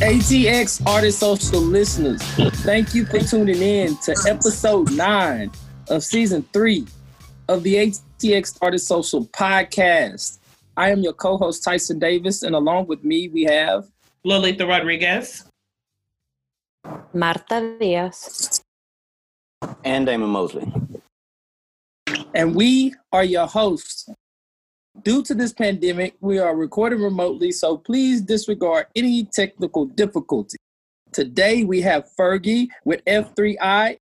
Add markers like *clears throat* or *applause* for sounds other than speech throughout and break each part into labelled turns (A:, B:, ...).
A: ATX Artist Social listeners, thank you for tuning in to episode nine of season three of the ATX Artist Social podcast. I am your co-host Tyson Davis, and along with me we have
B: Lolita Rodriguez,
C: Marta Diaz,
D: and Damon Mosley.
A: And we are your hosts. Due to this pandemic, we are recording remotely, so please disregard any technical difficulty. Today we have Fergie with F3I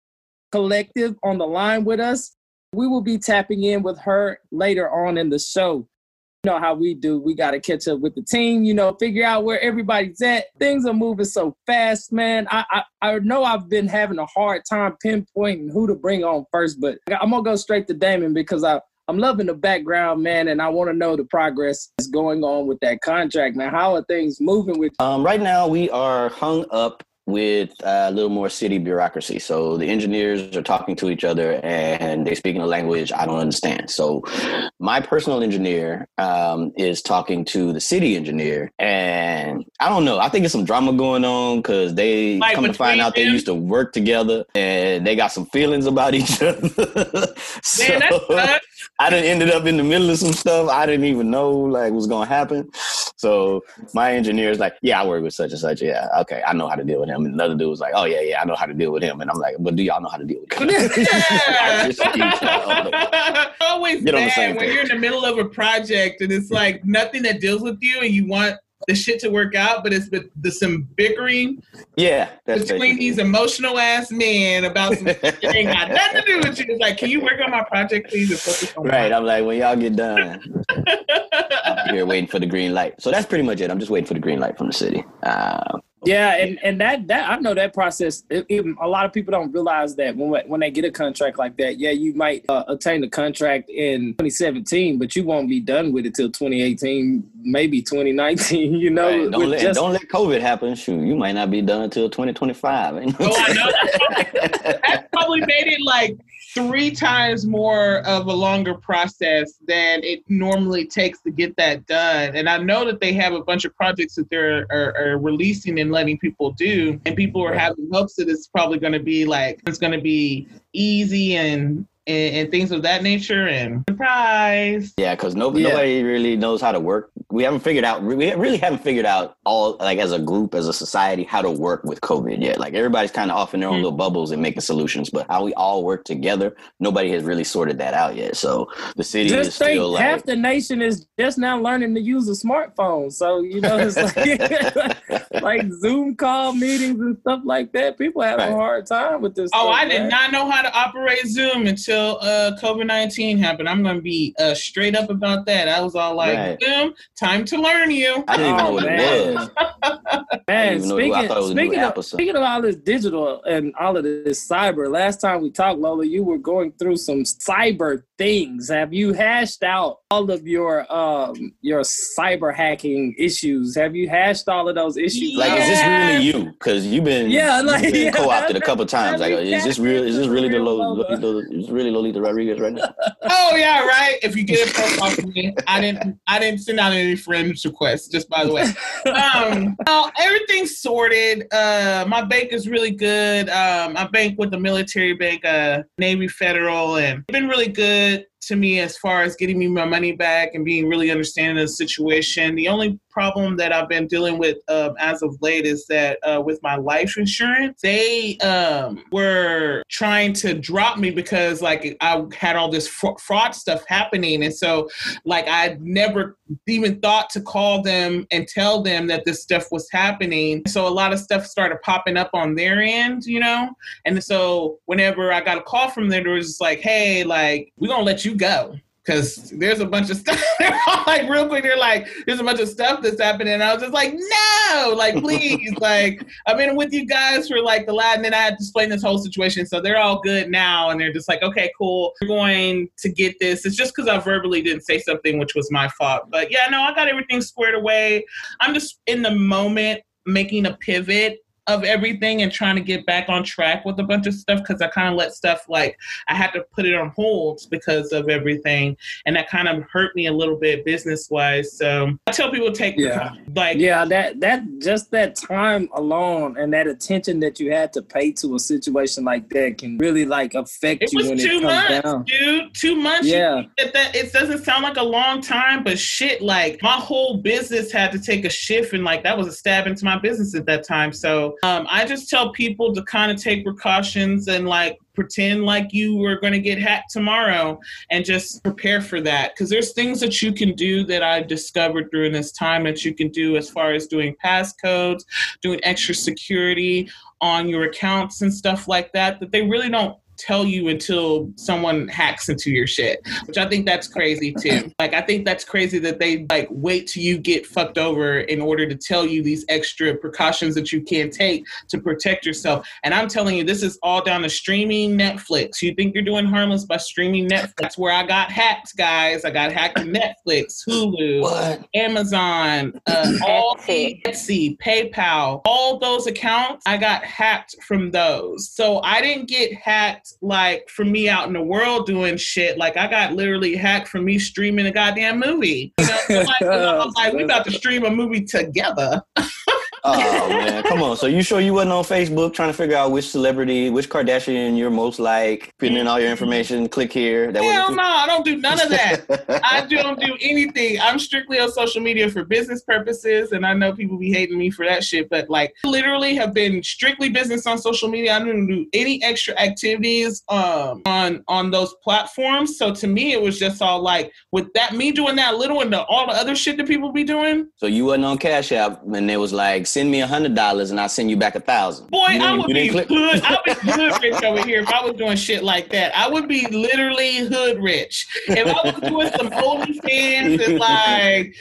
A: Collective on the line with us. We will be tapping in with her later on in the show. You know how we do. We got to catch up with the team, you know, figure out where everybody's at. Things are moving so fast, man. I, I, I know I've been having a hard time pinpointing who to bring on first, but I'm going to go straight to Damon because I, I'm loving the background, man, and I want to know the progress that's going on with that contract, man. How are things moving with?
D: Um, right now, we are hung up with a little more city bureaucracy. So the engineers are talking to each other and they're speaking a language I don't understand. So my personal engineer um, is talking to the city engineer, and I don't know. I think there's some drama going on because they
B: Like
D: come to find
B: between
D: out they used to work together and they got some feelings about each other. *laughs* so
B: Man, that sucks.
D: I didn't ended up in the middle of some stuff I didn't even know like was gonna happen. So my engineer is like, "Yeah, I work with such and such. Yeah, okay, I know how to deal with him." And another dude was like, "Oh yeah, yeah, I know how to deal with him." And I'm like, "But do y'all know how to deal with him?" *laughs* *laughs* I just keep telling them.
B: Always bad when
D: page.
B: you're in the middle of a project and it's like nothing that deals with you and you want the shit to work out, but it's the, the some bickering
D: yeah, that's
B: between
D: basically
B: these emotional ass men about some shit ain't got *laughs* nothing to do with you. It's like, can you work on my project, please? And focus on
D: Right. I'm like, when y'all get done, *laughs* I'm here waiting for the green light. So that's pretty much it. I'm just waiting for the green light from the city. Uh,
A: Yeah, and and that that I know that process. It, it- a lot of people don't realize that when when they get a contract like that, yeah, you might uh, obtain the contract in 2017, but you won't be done with it till 2018, maybe 2019. *laughs* You know,
D: right, don't let
A: just-
D: don't let COVID happen. Shoot, you might not be done until 2025. You *laughs*
B: Oh, I know. *laughs* That probably made it like three times more of a longer process than it normally takes to get that done. And I know that they have a bunch of projects that they're are, are releasing and letting people do, and people are having hopes that it's probably going to be like it's going to be easy and, and and things of that nature. And surprise.
D: Yeah, because no,
A: Yeah.
D: nobody really knows how to work. We haven't figured out. We really haven't figured out all like as a group, as a society, how to work with COVID yet. Like everybody's kind of off in their own
B: Mhm.
D: little bubbles and making solutions, but how we all work together, nobody has really sorted that out yet. So the city is
A: just think
D: still
A: half
D: like.
A: the nation is just now learning to use a smartphone. So you know, it's like *laughs* like Zoom call meetings and stuff like that. People have a hard time with this.
B: Oh,
A: stuff,
B: I did
A: man.
B: not know how to operate Zoom until uh, COVID nineteen happened. I'm going to be uh, straight up about that. I was all like,
D: Right.
B: Zoom, time to learn you.
D: I didn't even
A: Oh,
D: know what
A: man. *laughs*
D: it was.
A: Man,
D: even
A: speaking,
D: thought was
A: speaking, of, speaking of all this digital and all of this cyber, last time we talked, Lola, you were going through some cyber things. Have you hashed out all of your um your cyber hacking issues? Have you hashed all of those issues?
D: Like,
A: out?
D: is this really you? Because you've been,
A: Yeah,
D: you've
A: like,
D: been
A: yeah,
D: co-opted a couple times. Like, is this real? Is this really the
A: real
D: Lo-
A: Lola.
D: Lolita? Is really Lolita Rodriguez right now? *laughs*
B: Oh yeah, right. If you get a profile from me, I didn't. I didn't send out any friends requests. Just by the way, um, well, everything's sorted. Uh, my bank is really good. Um, I bank with the military bank, uh, Navy Federal, and been really good to me as far as getting me my money back and being really understanding of the situation. The only problem that I've been dealing with um, as of late is that uh, with my life insurance, they um, were trying to drop me because like I had all this fra- fraud stuff happening, and so like I never even thought to call them and tell them that this stuff was happening. So a lot of stuff started popping up on their end, you know. And so whenever I got a call from them, it was like, "Hey, like we're gonna let you go." Because there's a bunch of stuff, *laughs* they're all like real quick. They're like, "There's a bunch of stuff that's happening." And I was just like, "No, like please, *laughs* like I've been with you guys for like the last." And then I had to explain this whole situation, so they're all good now, and they're just like, "Okay, cool, we're going to get this." It's just because I verbally didn't say something, which was my fault. But yeah, no, I got everything squared away. I'm just in the moment making a pivot of everything and trying to get back on track with a bunch of stuff because I kind of let stuff like I had to put it on hold because of everything, and that kind of hurt me a little bit business wise. So I tell people take
A: Yeah.
B: like
A: Yeah, that that just that time alone and that attention that you had to pay to a situation like that can really like affect
B: It
A: you
B: was
A: when
B: two
A: it comes
B: months,
A: down.
B: dude. Two months.
A: Yeah.
B: that it doesn't sound like a long time, but shit, like my whole business had to take a shift, and like that was a stab into my business at that time. So um, I just tell people to kind of take precautions and like pretend like you were going to get hacked tomorrow and just prepare for that. Because there's things that you can do that I've discovered during this time that you can do as far as doing passcodes doing extra security on your accounts and stuff like that that they really don't tell you until someone hacks into your shit which i think that's crazy too *laughs* like i think that's crazy that they like wait till you get fucked over in order to tell you these extra precautions that you can take to protect yourself and i'm telling you this is all down to streaming netflix you think you're doing harmless by streaming netflix that's where i got hacked guys i got hacked to netflix hulu
D: What?
B: Amazon, uh, *clears throat* all
C: Etsy.
B: Etsy, PayPal, all those accounts, I got hacked from those. So I didn't get hacked like for me out in the world doing shit. Like I got literally hacked from me streaming a goddamn movie. You know, like, you know, like we *laughs* about to stream a movie together. *laughs*
D: Oh man, come on. So you sure you wasn't on Facebook trying to figure out which celebrity, which Kardashian you're most like, putting in all your information, click here. That
B: Hell no, I don't do none of that. *laughs* I don't do anything. I'm strictly on social media for business purposes, and I know people be hating me for that shit, but like literally have been strictly business on social media. I don't do any extra activities um on on those platforms. So to me, it was just all like with that me doing that little and the, all the other shit that people be doing.
D: So you wasn't on Cash App when it was like, send me a hundred dollars and I'll send you back a thousand.
B: Boy, I would be
D: click-
B: hood. I would be hood rich *laughs* over here if I was doing shit like that. I would be literally hood rich if I was doing some OnlyFans and like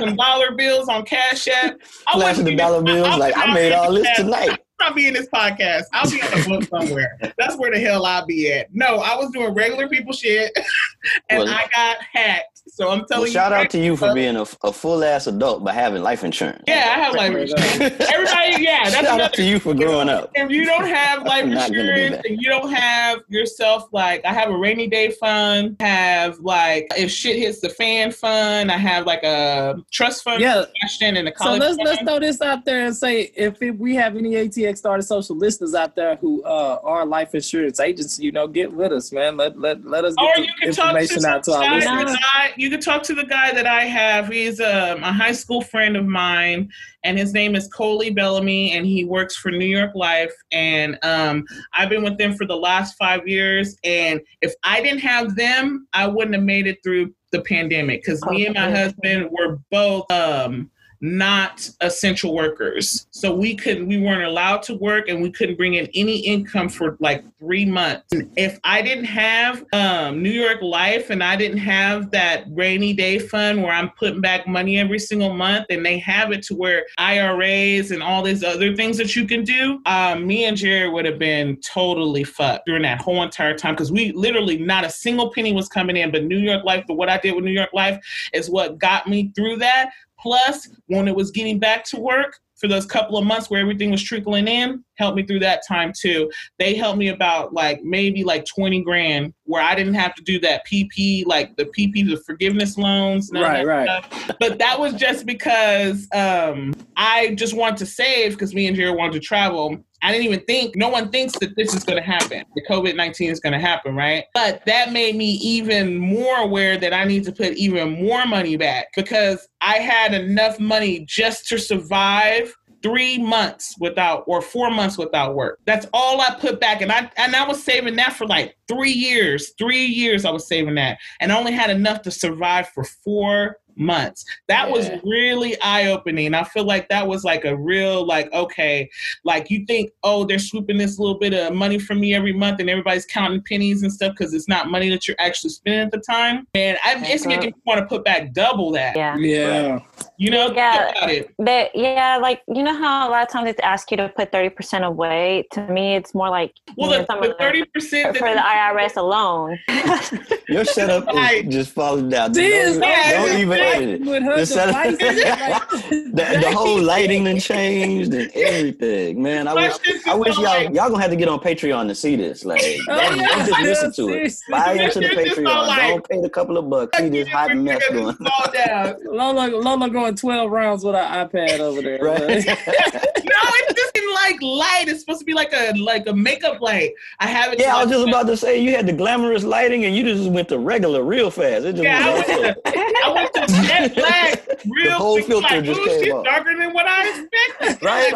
B: some dollar bills on Cash App. I
D: Flashing
B: wouldn't
D: the
B: be-
D: dollar bills,
B: I-
D: like
B: I-
D: I made all this tonight. *laughs*
B: I'll be in this podcast. I'll be on the book somewhere. That's where the hell I'll be at. No, I was doing regular people shit, *laughs* and
D: Well-
B: I got hacked. So I'm telling
D: Well,
B: you.
D: shout out to you for
B: now-
D: being a, a full ass adult by having life insurance.
B: Yeah, I have life *laughs* insurance. Everybody, yeah, that's
D: shout
B: another
D: out to you for growing up.
B: if you don't have *laughs* life
D: I'm not gonna do
B: insurance and you don't have yourself like I have a rainy day fund, have like if shit hits the fan fund, I have like a trust fund
A: yeah.
B: cashed in and a
A: So let's
B: fund.
A: let's throw this out there and say if it, we have any ATX Artist Social listeners out there who uh, are life insurance agents, you know, get with us, man. Let let let us
B: or
A: get
B: you
A: the
B: can talk to
A: information
B: some
A: out to our listeners.
B: that I, you can talk to the guy that I have. He's um, a high school friend of mine, and his name is Coley Bellamy, and he works for New York Life. And um, I've been with them for the last five years. And if I didn't have them, I wouldn't have made it through the pandemic because me and my husband were both um, not essential workers. So we could we weren't allowed to work and we couldn't bring in any income for like three months. And if I didn't have um, New York Life and I didn't have that rainy day fund where I'm putting back money every single month and they have it to where IRAs and all these other things that you can do, um, me and Jerry would have been totally fucked during that whole entire time because we literally not a single penny was coming in. But New York Life, but what I did with New York Life is what got me through that. Plus, when it was getting back to work for those couple of months where everything was trickling in, helped me through that time too. They helped me about like maybe like 20 grand where I didn't have to do that PP, like the PP, the forgiveness loans.
A: Right, right.
B: stuff. But that was just because um, I just wanted to save because me and Jared wanted to travel. I didn't even think, no one thinks that this is going to happen. The COVID 19 is going to happen, right? But that made me even more aware that I need to put even more money back because I had enough money just to survive three months without or four months without work. That's all I put back. And I and I was saving that for like three years. Three years I was saving that. And I only had enough to survive for four months. That was really eye-opening. I feel like that was like a real like, okay, like you think, oh, they're swooping this little bit of money from me every month and everybody's counting pennies and stuff because it's not money that you're actually spending at the time. And I, it's making me want to put back double that.
C: Yeah.
A: Yeah.
B: You know,
C: Yeah.
B: think about it.
C: But yeah, like you know how a lot of times it's ask you to put thirty percent away. To me, it's more like
B: Well,
C: you know,
B: the,
C: some
B: the thirty percent
C: for the IRS alone. *laughs*
D: Your setup
B: Right.
D: is just falling down. Don't,
A: This
D: even- don't even edit it. The setup- *laughs* The, the whole lighting and changed and everything, man. I wish, I wish y'all
B: like-
D: y'all gonna have to get on Patreon to see this. Like,
A: Oh,
D: don't, don't just listen to it. Buy into the
B: This shit just
D: Patreon.
B: all
D: don't pay the couple of bucks. See this hot mess going.
B: Fall down. *laughs*
A: Lola, Lola going 12 rounds with an iPad over there. *laughs*
D: Right. *laughs* *laughs*
B: No, it's just in like light. It's supposed to be like a like a makeup light. I have it.
D: yeah, I was
B: like-
D: just about to say you had the glamorous lighting and you just went to regular real fast. It just
B: Yeah, I
D: went
B: went to, *laughs* I went to jet black real
D: The whole
B: quick,
D: filter
B: like,
D: just
B: ooh,
D: came
B: she's
D: off.
B: darker than what I expected. *laughs*
D: Right.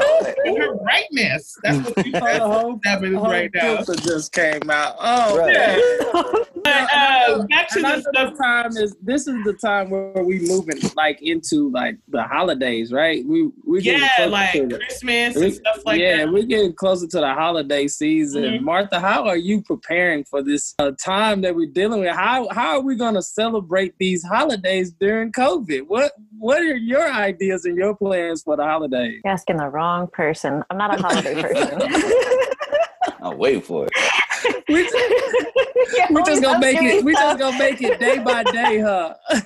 B: And her brightness. That's what she *laughs*
A: the whole,
B: happening
A: the
B: right now.
A: filter just came out. Oh,
D: Right.
B: Yeah. But uh, back to the stuff.
A: this time is this is the time where we moving like into like the holidays, right? We we
B: Yeah, like Christmas and stuff like
A: yeah,
B: that.
A: we're getting closer to the holiday season.
B: Mhm.
A: Martha, how are you preparing for this uh, time that we're dealing with? How how are we going to celebrate these holidays during COVID? What what are your ideas and your plans for the holidays?
C: You're asking the wrong person. I'm not a holiday *laughs* person.
D: I'm waiting for it.
A: We, *laughs* we just gonna make it. We just gonna make it day by day, huh? *laughs*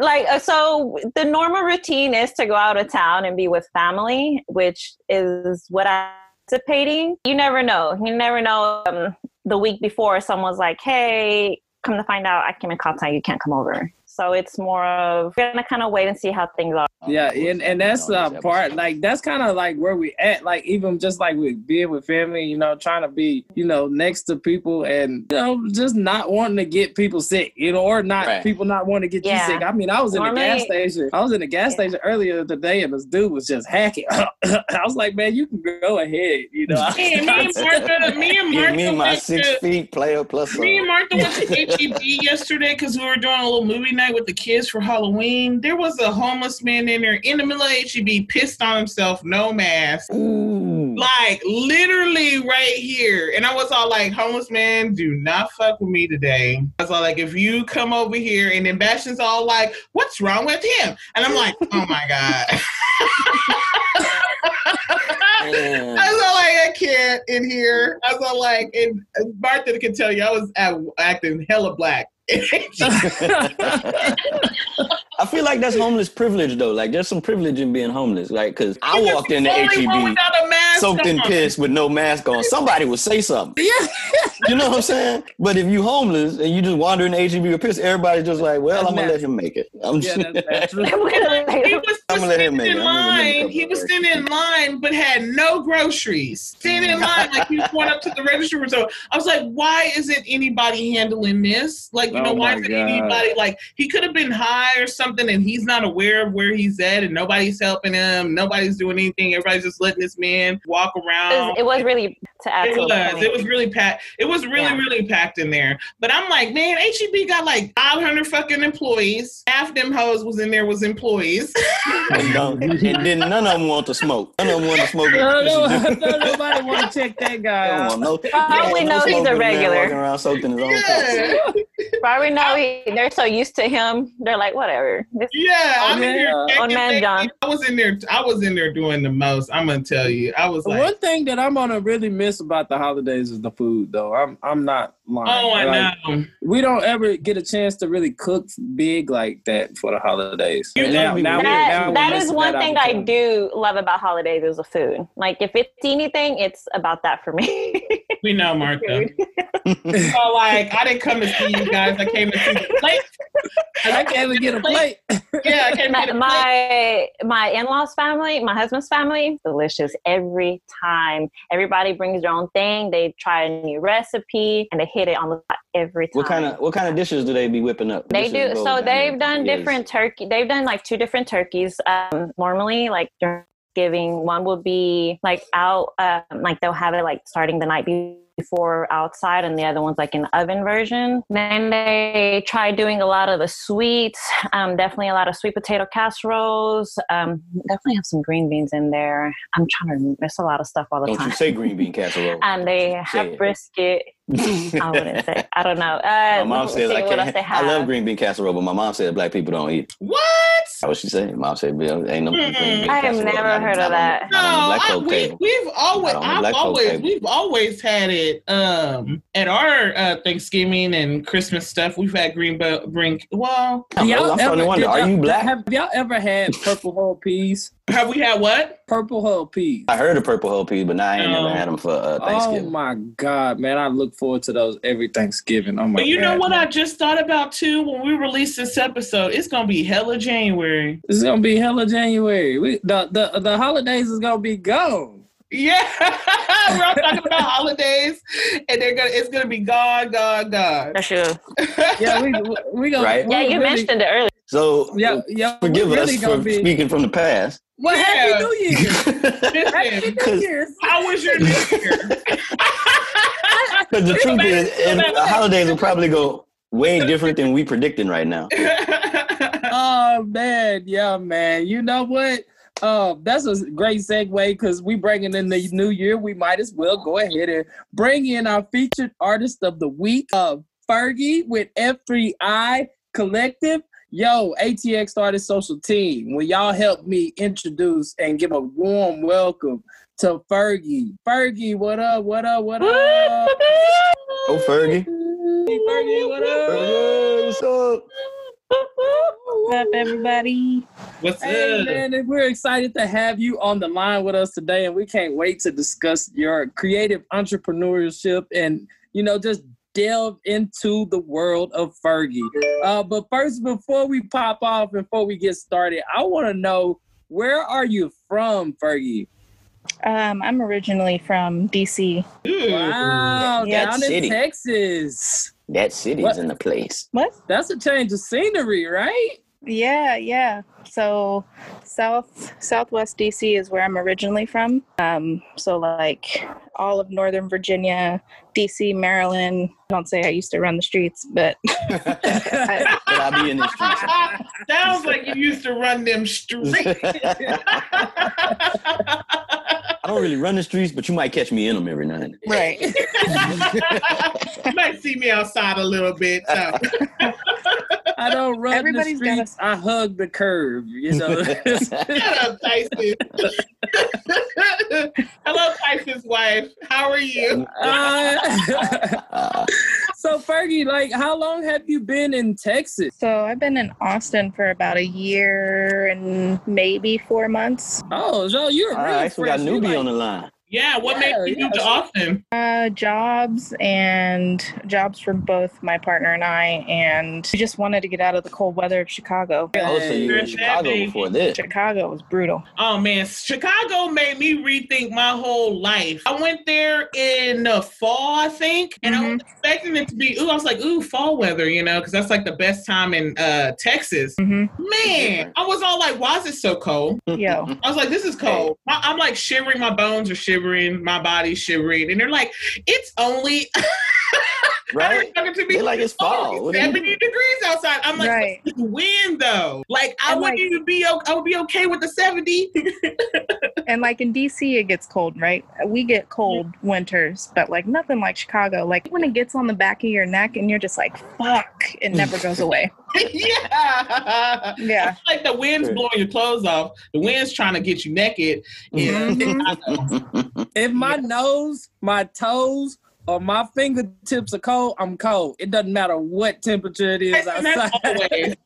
C: Like uh, so the normal routine is to go out of town and be with family which is what i'm anticipating you never know you never know um, the week before someone's like hey come to find out i came in contact you can't come over so it's more of we're gonna kind of wait and see how things are
A: Yeah, and, and that's uh, part like that's kind of like where we at. Like even just like with being with family, you know, trying to be you know next to people and you know just not wanting to get people sick, you know, or not
D: Right.
A: people not wanting to get
C: Yeah.
A: you sick. I mean, I was in the gas station. I was in the gas
C: Yeah.
A: station earlier today, and this dude was just hacking. *laughs* I was like, man, you can go ahead, you know. *laughs*
B: Me and, me and Martha, me and
D: Give
B: Martha
D: me my six
B: to,
D: feet player plus.
B: Me and Martha went to HEB yesterday because we were doing a little movie night with the kids for Halloween. There was a homeless man in there in the middle of HEB, pissed on himself, no mask.
D: Ooh.
B: Like literally right here. And I was all like, homeless man, do not fuck with me today. I was all like, if you come over here and then Bastion's all like, what's wrong with him? And I'm like, oh my *laughs* God.
D: Man. *laughs*
B: I was all like, I can't in here. I was all like, and Martha can tell you, I was act- acting hella black.
D: I feel like that's homeless privilege though. Like there's some privilege in being homeless. Like because I walked
B: he's
D: into
B: only one
D: HEB oh,
B: without a
D: soaked in piss with no mask on. Somebody would say something.
A: yeah,
D: You know what I'm saying? But if you homeless and you just wander in the HEB with piss, everybody's just like, well,
A: That's
D: I'm gonna let
A: natural.
D: him make it. I'm
A: yeah,
D: just,
A: that's natural. *laughs*
B: He was
D: I'm gonna let him
B: standing
D: make
B: in
D: it. I'm gonna give him a
B: line. He was standing in line, but had no groceries. Standing in line, like he was going up to the register. So I was like, why isn't anybody handling this? Like, you oh know,
A: Oh
B: why isn't
A: God.
B: anybody like he could have been high or something, and he's not aware of where he's at, and nobody's helping him. Nobody's doing anything. Everybody's just letting this man walk
C: it
B: around.
C: was, it was really to add
B: It
C: to
B: was.
C: point.
B: It was really packed. It was really,
C: Yeah.
B: really packed in there. But I'm like, man, HEB got like 500 fucking employees. Half them hoes was in there was employees. *laughs*
D: and, don't- and then none of them want to smoke. None of them want to smoke.
A: No, no, no, nobody want to check that guy
D: don't
A: out.
D: want no.
C: Probably
D: they don't
C: know
D: want
C: he's a regular.
D: Walking around soaked in his own
B: yeah.
C: Probably know he, they're so used to him. They're like, whatever. This,
B: Yeah, I'm in
A: man.
B: there.
C: On man. John.
B: I was in there. I was in there doing the most. I'm gonna tell you. I was like,
A: One thing that I'm gonna really miss about the holidays is the food, though. I'm I'm not lying.
B: oh, I
A: Like,
B: know.
A: We don't ever get a chance to really cook big like that for the holidays.
B: You
A: And now, now, we-
C: that,
A: now we're
C: that is one
A: that
C: thing I do love about holidays is the food. Like if it's anything, it's about that for me.
B: We know, Martha. *laughs* *laughs* So like, I didn't come to see you guys. *laughs* I came to see the plate.
A: And I can't even get a plate.
B: Yeah, I came to
C: my
B: get a plate.
C: my, my in-laws family my husband's family delicious every time everybody brings their own thing they try a new recipe and they hit it on the spot every time
D: What kind of what kind of dishes do they be whipping up?
C: they
D: Dishes
C: do so they've done
D: Yes.
C: different turkey they've done like two different turkeys um normally like during Thanksgiving one would be like out um like they'll have it like starting the night before before outside, and the other one's like an oven version. Then they try doing a lot of the sweets. Um, definitely a lot of sweet potato casseroles. Um, definitely have some green beans in there. I'm trying to miss a lot of stuff all the time.
D: Don't you say green bean casserole? *laughs*
C: and they
D: Say
C: have
D: it.
C: brisket. *laughs* I wouldn't say. I don't know. Uh,
D: my mom says I can't.
C: they
D: I love green bean casserole, but my mom said black people don't eat.
B: What?
D: That's what she said. Mom said, "Bill, ain't no green bean
C: I have never heard of that.
B: No,
D: on the
B: I, we,
D: table.
B: we've always,
D: Not on the
B: I've always,
D: table.
B: we've always had it um at our uh, Thanksgiving and Christmas stuff. We've had green, bu- green. Well,
D: I'm, I'm starting to wonder, are
A: y'all-
D: you black?
A: Have y'all ever had purple hull peas?
B: have we had what?
A: Purple hull peas.
D: I heard of purple hull peas, but now I ain't
B: No.
D: never had them for uh,
A: Oh
D: Thanksgiving.
A: my god, man! I look forward to those every Thanksgiving. Oh my
B: But you
A: god!
B: know what I just thought about too when we release this episode? It's gonna be hella January.
A: It's gonna be hella January. We, the the the holidays is gonna be gone.
B: Yeah, *laughs* we're all talking about holidays, and they're gonna it's gonna be gone, gone, gone.
C: That's true.
A: Yeah, we we gonna.
D: Right.
C: Yeah, you
A: really-
C: mentioned it earlier.
D: So,
A: Yeah, yeah.
D: forgive
A: really
D: us
A: gonna
D: for
A: be-
D: speaking from the past.
A: Well,
B: Yeah. *laughs*
A: Happy New Year! Happy
B: Listen,
A: New
D: Cause-
A: Year!
B: how was your New Year? *laughs*
D: Because the truth is, and the holidays will probably go way different than we predicting right now.
A: Oh man, yeah, man. You know what? Uh, that's a great segue because we bringing in the new year. We might as well go ahead and bring in our featured artist of the week, uh, Fergie with F3I Collective. Yo, ATX Artist Social team. Will y'all help me introduce and give a warm welcome to Fergie? Fergie, what up? What up? What up?
D: Oh, Fergie.
A: Hey, Fergie, what up?
D: Fergie, what's up?
E: What's up, everybody?
B: What's
A: Hey
B: up?
A: man, and we're excited to have you on the line with us today, and we can't wait to discuss your creative entrepreneurship and you know just delve into the world of Fergie. Uh, but first, before we pop off, before we get started, I want to know where are you from, Fergie?
E: Um, I'm originally from DC.
B: Ooh.
A: Wow,
E: Yeah,
A: down
D: city.
A: in Texas.
D: That city's
A: What?
D: in the place.
E: What?
A: That's a change of scenery, right?
E: Yeah, yeah. So South Southwest DC is where I'm originally from. Um, so like all of Northern Virginia, DC, Maryland. I Don't say I used to run the streets, but *laughs*
D: but I'll be in the streets. *laughs*
B: Sounds like you used to run them *laughs* streets.
D: I don't really run the streets, but you might catch me in them every night.
E: right. *laughs*
B: you might see me outside a little bit. So. *laughs*
A: I don't *laughs* run
E: Everybody's
A: the
E: got a-
A: streets. I hug the curb. You know.
B: Shut up, Tyson. Hello, Tyson's wife. How are you?
A: Uh, *laughs* so Fergie, like, how long have you been in Texas?
E: So I've been in Austin for about a year and maybe four months.
A: Oh, so you're
D: All
A: really
D: right, so we got newbie
A: like-
D: on the line.
B: Yeah, what
A: Yeah,
B: made you
A: yeah,
B: move to Austin?
E: Uh, jobs and jobs for both my partner and I, and we just wanted to get out of the cold weather of Chicago.
D: Oh, so you were in Chicago before this.
E: Chicago was brutal.
B: Oh man, Chicago made me rethink my whole life. I went there in the fall, I think, and I was expecting it to be. Ooh, I was like, ooh, fall weather, you know, because that's like the best time in uh, Texas.
E: hmm
B: Man, I was all like, why is it so cold?
E: Yo,
B: I was like, this is cold. I- I'm like shivering. My bones are shivering. My body's shivering. And they're like, it's only. *laughs*
D: Right?
B: Talking to me,
D: They're like, it's oh, fall.
B: "Oh,
D: What do you
B: 70 degrees outside. I'm like,
E: Right.
B: wind though. Like, I
E: And,
B: wouldn't
E: like-
B: even be, o- I would be okay with the 70. *laughs*
E: and like in DC, it gets cold, right? We get cold winters, but like nothing like Chicago. Like when it gets on the back of your neck, and you're just like, "Fuck!" It never goes away. *laughs*
B: yeah.
E: Yeah.
B: It's like the wind's blowing your clothes off. The wind's trying to get you naked. Yeah.
E: Mhm. *laughs* *laughs*
A: If my nose, my toes, or my fingertips are cold, I'm cold. It doesn't matter what temperature it is
B: And that's
A: outside.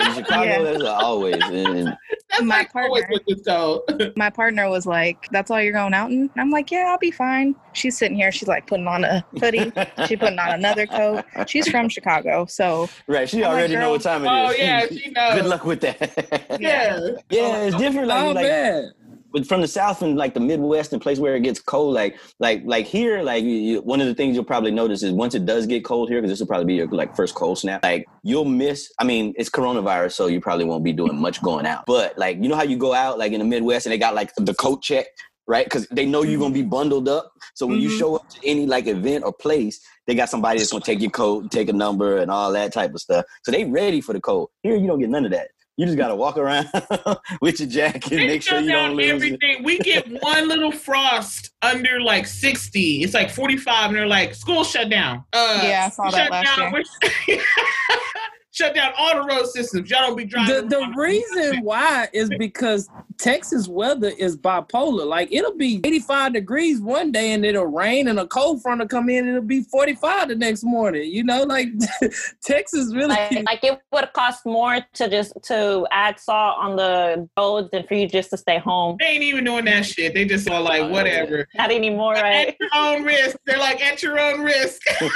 B: Always,
D: In *laughs* Chicago,
E: Yeah.
D: that's always. And,
B: that's
E: My
B: like always
E: partner.
B: with this cold. *laughs*
E: My partner was like, "That's all you're going out in?" I'm like, "Yeah, I'll be fine." She's sitting here. She's like putting on a hoodie. She putting on another coat. She's from Chicago, so
D: right, she
E: I'm like,
D: already know what time it oh, is.
B: Oh, yeah, she *laughs* knows.
D: Good luck with that.
B: yeah.
D: yeah, it's different. Like,
A: Oh
D: like
A: man.
D: But from the south and like the midwest and place where it gets cold like like like here like you, you- one of the things you'll probably notice is once it does get cold here because this will probably be your like first cold snap like you'll miss i mean it's coronavirus so you probably won't be doing much going out but like you know how you go out like in the midwest and they got like the coat check right? Because they know you're gonna be bundled up. So when you
E: Mhm.
D: show up to any like event or place, they got somebody that's gonna take your coat, take a number, and all that type of stuff. So they ready for the cold. Here, you don't get none of that. You just gotta walk around *laughs* with your jacket,
B: They
D: make sure
B: shut
D: you don't
B: down
D: lose. it.
B: everything. We get *laughs* one little frost under like 60. It's like 45, and they're like, school shut down. Uh,
E: Yeah, I saw that
B: shut
E: last
B: down, we're- *laughs* shut down all the road systems. Y'all don't be driving.
A: the
B: around.
A: reason why is because Texas weather is bipolar. Like it'll be 85 degrees one day and it'll rain and a cold front will come in and it'll be 45 the next morning. You know, like *laughs* Texas really
C: like, like it would cost more to just to add salt on the roads than for you just to stay home.
B: They ain't even doing that shit. They just all like, whatever.
C: Not anymore, right?
B: At your own risk. They're like, at your own risk. *laughs*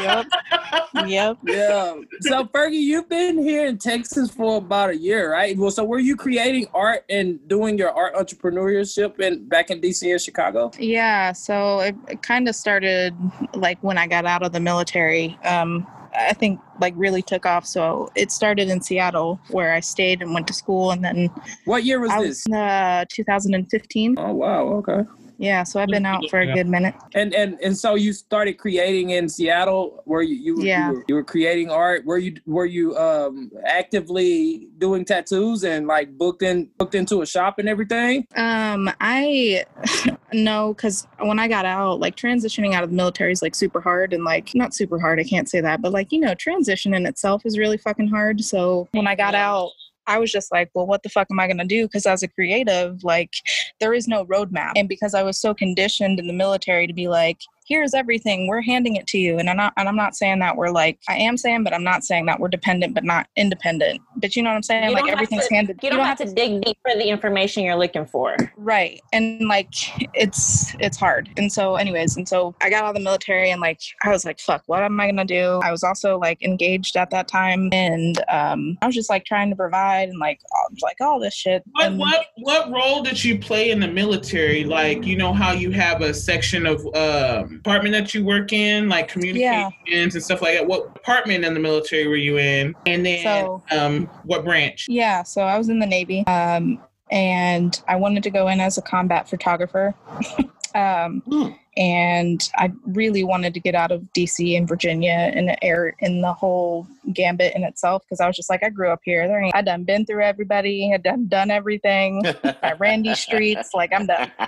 E: Yep. *laughs* yep.
A: Yeah. So Fergie, you've been here in Texas for about a year, right? Well, so were you creating art and doing your art entrepreneurship in back in DC and Chicago?
E: Yeah, so it, it kind of started like when I got out of the military. Um, I think like really took off. So it started in Seattle where I stayed and went to school, and then
A: What year was
E: I
A: this?
E: was uh, 2015.
A: Oh wow, okay.
E: Yeah, so I've been out for a good minute.
A: And and and so you started creating in Seattle, where you you, were-
E: Yeah.
A: you, were, you were creating art. Were you were you um actively doing tattoos and like booked in booked into a shop and everything?
E: Um, I *laughs* no, because when I got out, like transitioning out of the military is like super hard and like not super hard. I can't say that, but like you know, transition in itself is really fucking hard. So when I got out. I was just like, well, what the fuck am I going to do? Because as a creative, like, there is no roadmap. And because I was so conditioned in the military to be like, here's everything, we're handing it to you. And I'm not, and I'm not saying that we're like, I am saying, but I'm not saying that we're dependent, but not independent. But you know what I'm saying? Like everything's
C: to-
E: handed.
C: You don't have to dig deep for the information you're looking for.
E: right and like it's it's hard and so anyways and so i got out of the military and like i was like fuck what am i gonna do i was also like engaged at that time and um i was just like trying to provide and like all, like all this shit
B: What
E: and
B: what what role did you play in the military? Like you know how you have a section of um, department that you work in, like communications and stuff like that. What department in the military were you in? And then
E: So-
B: um, what branch?
E: yeah so i was in the navy um and i wanted to go in as a combat photographer *laughs* um
D: Hmm.
E: And I really wanted to get out of DC and Virginia and the air in the whole gambit in itself because I was just like I grew up here. There ain't I done been through everybody, I done done everything. I ran these streets, like I'm done. *laughs*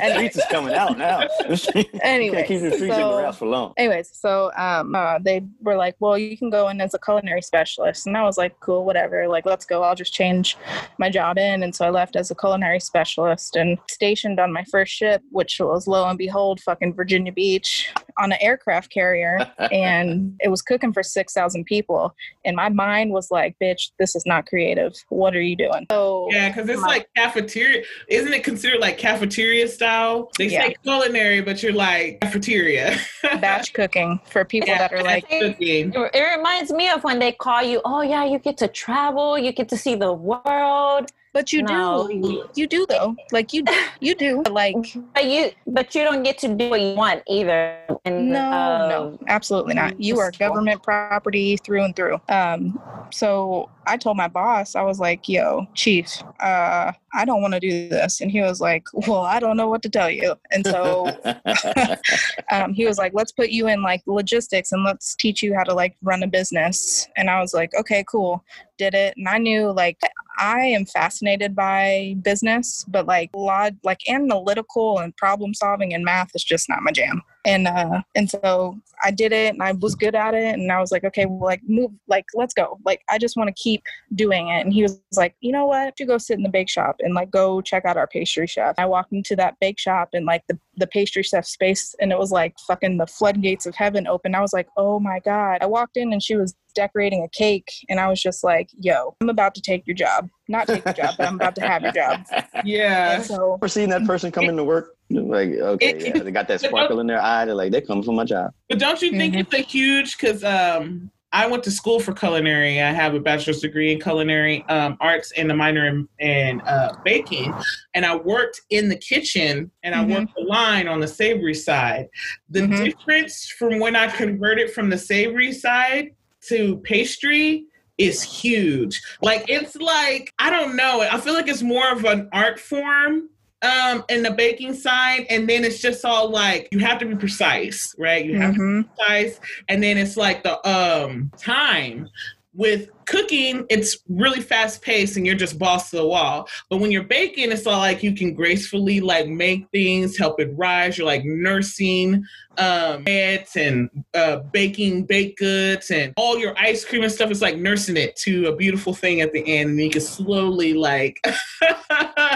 D: and streets is coming out now. *laughs*
E: Anyway,
D: keep the streets in the
E: so-
D: house for long.
E: Anyways, so um, uh, they were like, "Well, you can go in as a culinary specialist," and I was like, "Cool, whatever. Like, let's go. I'll just change my job in." And so I left as a culinary specialist and stationed on my first ship, which was lo and behold, fucking Virginia Beach on an aircraft carrier, and *laughs* it was cooking for six thousand people. And my mind was like, "Bitch, this is not creative. What are you doing?" So
B: Yeah, because it's
E: my-
B: like cafeteria. Isn't it considered like cafeteria style? They
E: Yeah.
B: say culinary, but you're like cafeteria. *laughs*
E: batch cooking for people
B: Yeah,
E: that are like
B: cooking.
C: It it reminds me of when they call you, oh yeah, you get to travel, you get to see the world.
E: But you
C: No.
E: do. You do though. Like you you do. *laughs* Like
C: But you but you don't get to do what you want either. And
E: no,
C: uh,
E: no, absolutely not. You are government property through and through. Um so I told my boss, I was like, yo, chief, uh, I don't want to do this. And he was like, Well, I don't know what to tell you. And so *laughs* *laughs* um, he was like, let's put you in like logistics and let's teach you how to like run a business. And I was like, okay, cool. Did it. And I knew like I am fascinated by business, but like lot like analytical and problem solving and math is just not my jam. And uh and so I did it and I was good at it and I was like, okay, well like move like let's go. Like I just want to keep doing it. And he was like, you know what? You go sit in the bake shop and like go check out our pastry chef. I walked into that bake shop and like the, the pastry chef space and it was like fucking the floodgates of heaven open. I was like, oh my God. I walked in and she was decorating a cake and I was just like, yo, I'm about to take your job. Not take your job, but I'm about to have your job. *laughs*
B: Yeah.
E: And so
D: Ever seen that person come into work? Like, okay, yeah, they got that sparkle in their eye. They're like, they come from my job.
B: But don't you think
E: Mhm.
B: it's a huge because um I went to school for culinary. I have a bachelor's degree in culinary um, arts and a minor in, in uh, baking. And I worked in the kitchen and I
E: Mhm.
B: worked the line on the savory side. The
E: Mhm.
B: difference from when I converted from the savory side to pastry is huge. Like it's like I don't know. I feel like it's more of an art form um in the baking side and then it's just all like you have to be precise right you have to
E: Mhm.
B: be precise and then it's like the um time with cooking it's really fast paced and you're just boss to the wall but when you're baking it's all like you can gracefully like make things help it rise you're like nursing um and uh baking baked goods and all your ice cream and stuff is like nursing it to a beautiful thing at the end and you can slowly like *laughs*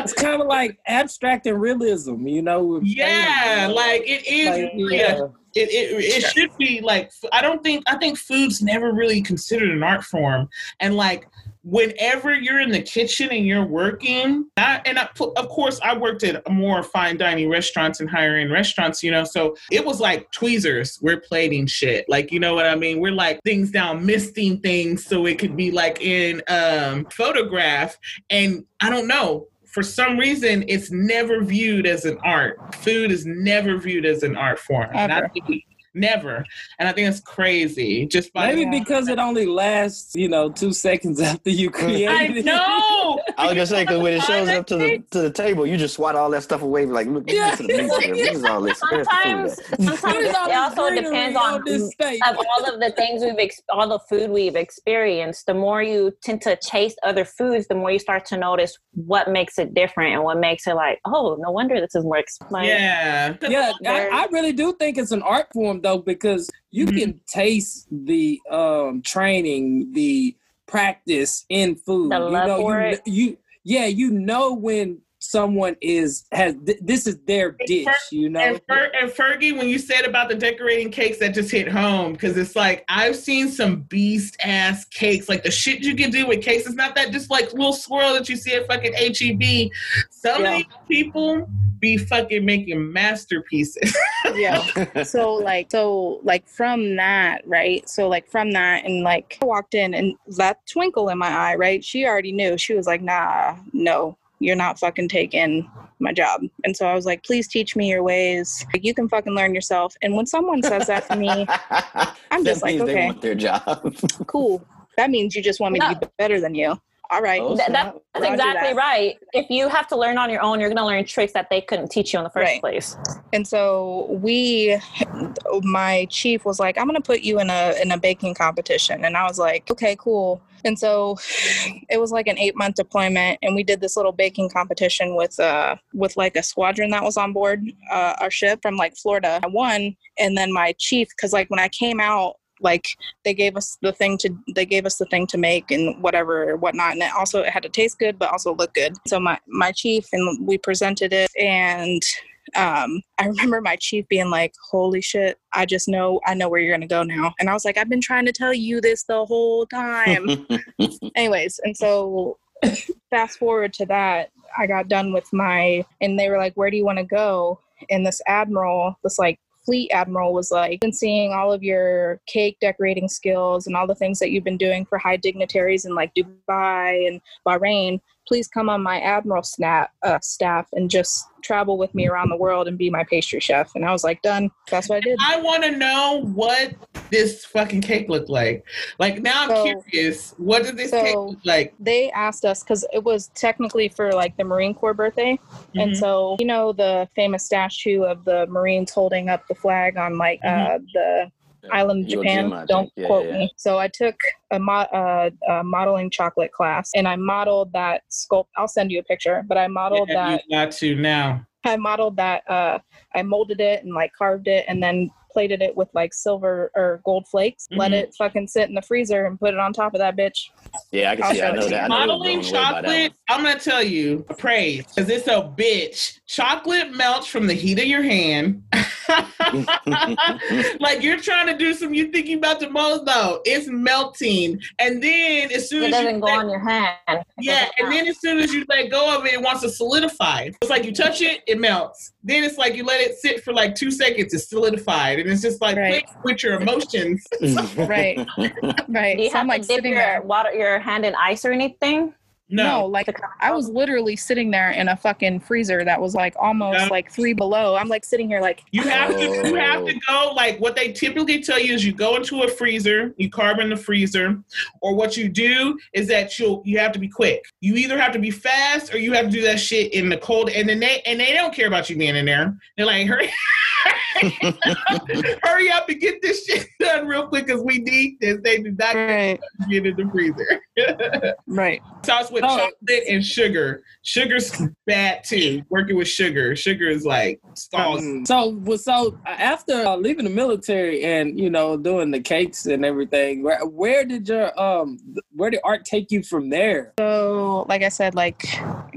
A: It's kind of like abstract and realism, you know.
B: yeah like it is
A: like,
B: really
A: yeah.
B: It, it, it should be like i don't think i think food's never really considered an art form. And like whenever you're in the kitchen and you're working I, and I, of course i worked at more fine dining restaurants and higher end restaurants you know so it was like tweezers. We're plating shit. Like you know what i mean? We're like things down misting things so it could be like in um photograph. And i don't know for some reason it's never viewed as an art. Food is never viewed as an art form. And I think- never and i think it's crazy just by
A: Maybe because it only lasts, you know, two seconds after you create
B: i
A: it.
B: know *laughs*
D: I was gonna say because when it shows up to the to the table, you just swat all that stuff away. Like, look,
A: Yeah.
D: yeah. to the meat here. This *laughs* is all this. Food
C: Sometimes, sometimes
A: all
C: it also depends
A: on
C: on
A: this
C: of all of the things we've ex- all the food we've experienced the more you tend to taste other foods the more you start to notice what makes it different and what makes it like oh no wonder this is more explained
B: yeah
A: yeah, I, I really do think it's an art form though because you
B: Mhm.
A: can taste the um training, the practice in food.
C: The
A: you know, you,
C: it.
A: you yeah, you know when someone is has th- this is their dish. You know,
B: And, Fer- and Fergie, when you said about the decorating cakes, that just hit home because it's like I've seen some beast ass cakes, like the shit you can do with cakes. It's not that just like little swirl that you see at fucking HEB. Some
A: Yeah.
B: of people be fucking making masterpieces. *laughs*
E: yeah so like so like from that right so like from that and like I walked in and that twinkle in my eye right she already knew she was like nah no you're not fucking taking my job. And so i was like please teach me your ways. Like you can fucking learn yourself. And when someone says that to me *laughs* I'm
D: That
E: just like,
D: means They
E: okay.
D: want their job. *laughs*
E: cool. That means you just want me to be better than you all right.
D: Oh,
C: Th- that's
E: Roger
C: exactly
E: that.
C: right. If you have to learn on your own you're going to learn tricks that they couldn't teach you in the first
E: Right.
C: place.
E: And so we my chief was like i'm going to put you in a in a baking competition. And i was like okay cool. And so *sighs* it was like an eight month deployment and we did this little baking competition with uh with like a squadron that was on board uh, our ship from like florida. I won and then my chief because like when i came out like they gave us the thing to they gave us the thing to make and whatever whatnot and it also it had to taste good but also look good so my my chief and we presented it and um, *laughs* I remember my chief being like, "Holy shit! I just know I know where you're gonna go now." And I was like, "I've been trying to tell you this the whole time." *laughs* Anyways, and so fast forward to that, I got done with my, and they were like, "Where do you want to go?" And this admiral, this like fleet admiral, was like, "Been seeing all of your cake decorating skills and all the things that you've been doing for high dignitaries in like Dubai and Bahrain. Please come on my admiral snap uh, staff and just travel with me around the world and be my pastry chef." And I was like, "Done." That's what I did.
B: I want to know what this fucking cake looked like. Like now, I'm curious. What did this
E: so-
B: cake look like?
E: they asked us because it was technically for like the Marine Corps birthday. And
B: Mhm.
E: so, you know, the famous statue of the Marines holding up the flag on like uh, the island of Japan.
D: Jima, I
E: Don't.
D: Yeah,
E: quote
D: yeah, yeah.
E: me. So I took a, mo- uh, a modeling chocolate class and I modeled that sculpt. I'll send you a picture, but I modeled
B: Yeah,
E: that.
B: you got to now.
E: I modeled that. Uh, I molded it and like carved it and then plated it with like silver or gold flakes. Let
B: Mhm.
E: it fucking sit in the freezer and put it on top of that bitch.
D: Yeah, I can
E: I'll
D: see. I know that. I know
B: Modeling
D: you're blown away by that
B: chocolate, I'm gonna tell you, praise, because it's a bitch. Chocolate melts from the heat of your hand. *laughs* like you're trying to do some, you think you about the mold though. It's melting, and then as soon
C: it
B: as
C: doesn't
B: you
C: go
B: let-
C: on your hand It
B: yeah,
C: doesn't
B: and then as soon as you let go of it, it wants to solidify. It's like you touch it, it melts. Then it's like you let it sit for like two seconds, it's solidified, and it's just like
E: Right.
B: with your emotions. *laughs*
E: Right. *laughs* Right.
C: Do you
E: so
C: have
E: I'm like
C: dip
E: sitting
C: your
E: there.
C: water your hand in ice or anything?
E: No, like I was literally sitting there in a fucking freezer that was like almost
B: Yeah.
E: like three below. I'm like sitting here like
B: You have to you oh. have to go like what they typically tell you is you go into a freezer, you carve in the freezer, or what you do is that you you have to be quick. You either have to be fast or you have to do that shit in the cold and then they and they don't care about you being in there. They're like, hurry *laughs* hurry up and get this shit *laughs* done real quick because we need this. They do not
E: right,
B: get in the freezer. *laughs*
E: right.
B: Sauce with
A: Oh.
B: chocolate and sugar. Sugar's bad too. Working with sugar. Sugar is like scald.
A: So, well, so after uh, leaving the military and you know doing the cakes and everything, where, where did your um where did art take you from there?
E: So, like I said, like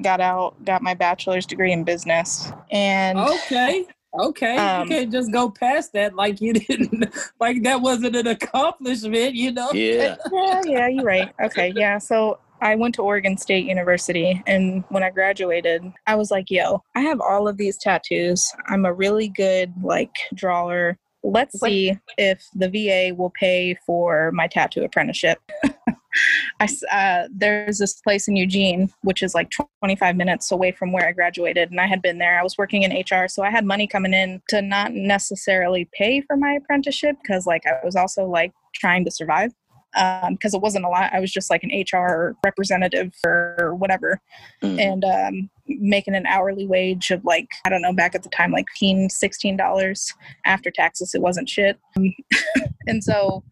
E: got out, got my bachelor's degree in business, and
A: Okay, okay,
E: Um,
A: you can't just go past that like you *laughs* didn't like that wasn't an accomplishment, you know?
D: Yeah. *laughs*
E: yeah, yeah, you're right. Okay, yeah. So I went to Oregon State University, and when I graduated, I was like, "Yo, I have all of these tattoos. I'm a really good like drawer. Let's see if the VA will pay for my tattoo apprenticeship." *laughs* I uh, there's this place in Eugene, which is like 25 minutes away from where I graduated, and I had been there. I was working in HR, so I had money coming in to not necessarily pay for my apprenticeship because, like, I was also like trying to survive Um, because it wasn't a lot. I was just like an HR representative or whatever,
D: Mhm.
E: and um, making an hourly wage of like I don't know back at the time like 15 16 dollars after taxes. It wasn't shit, *laughs* and so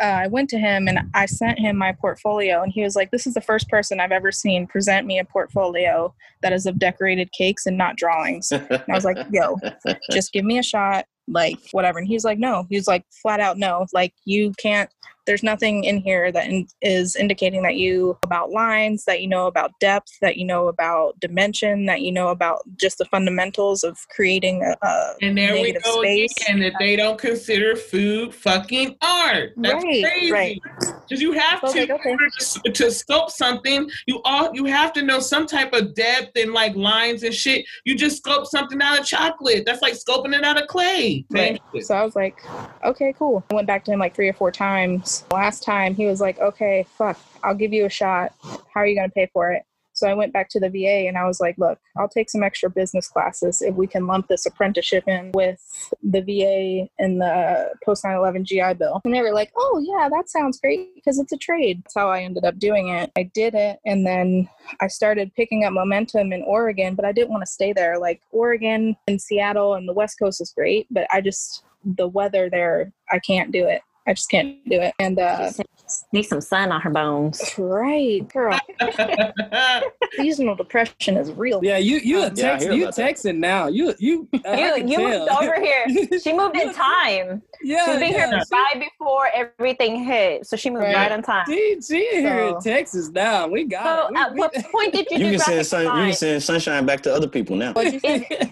E: uh, I went to him and I sent him my portfolio, and he was like, "This is the first person I've ever seen present me a portfolio that is of decorated cakes and not drawings." And I was like, "Yo, *laughs* just give me a shot." Like whatever, and he's like, no. He's like flat out no. Like you can't. There's nothing in here that in, is indicating that you about lines, that you know about depth, that you know about dimension, that you know about just the fundamentals of creating a, a
B: And there we go
E: space.
B: again. That they don't consider food fucking art. That's
E: Right,
B: crazy.
E: right.
B: Because you have
E: I was
B: to,
E: like, okay.
B: to, to sculpt something, you all you have to know some type of depth and like lines and shit. You just sculpt something out of chocolate. That's like sculpting it out of clay.
E: Right. So I was like, okay, cool. I went back to him like three or four times. Last time he was like, okay, fuck, I'll give you a shot. How are you going to pay for it? So I went back to the VA and I was like, look, I'll take some extra business classes if we can lump this apprenticeship in with the VA and the post 9 11 GI Bill. And they were like, oh, yeah, that sounds great because it's a trade. That's how I ended up doing it. I did it and then I started picking up momentum in Oregon, but I didn't want to stay there. Like Oregon and Seattle and the West Coast is great, but I just, the weather there, I can't do it. I just can't do it. And uh,
C: Need some sun on her bones. *laughs*
E: right, girl, *laughs* seasonal depression is real.
A: Yeah, you you a
E: Um,
A: text
D: hear
A: you
D: about that.
A: texting now. You you uh,
C: you, you moved over here. *laughs* She moved in time.
A: yeah,
C: She's been
A: yeah.
C: here right before everything hit, so she moved
E: Right.
C: right on time.
A: She, she in here in Texas now. We got
C: So,
A: it. We-
C: at
A: we-
C: what point did you,
D: You
C: do
D: can send
C: graphic
D: sun, you
C: design?
D: can send sunshine back to other people now.
E: What'd you say?
C: Is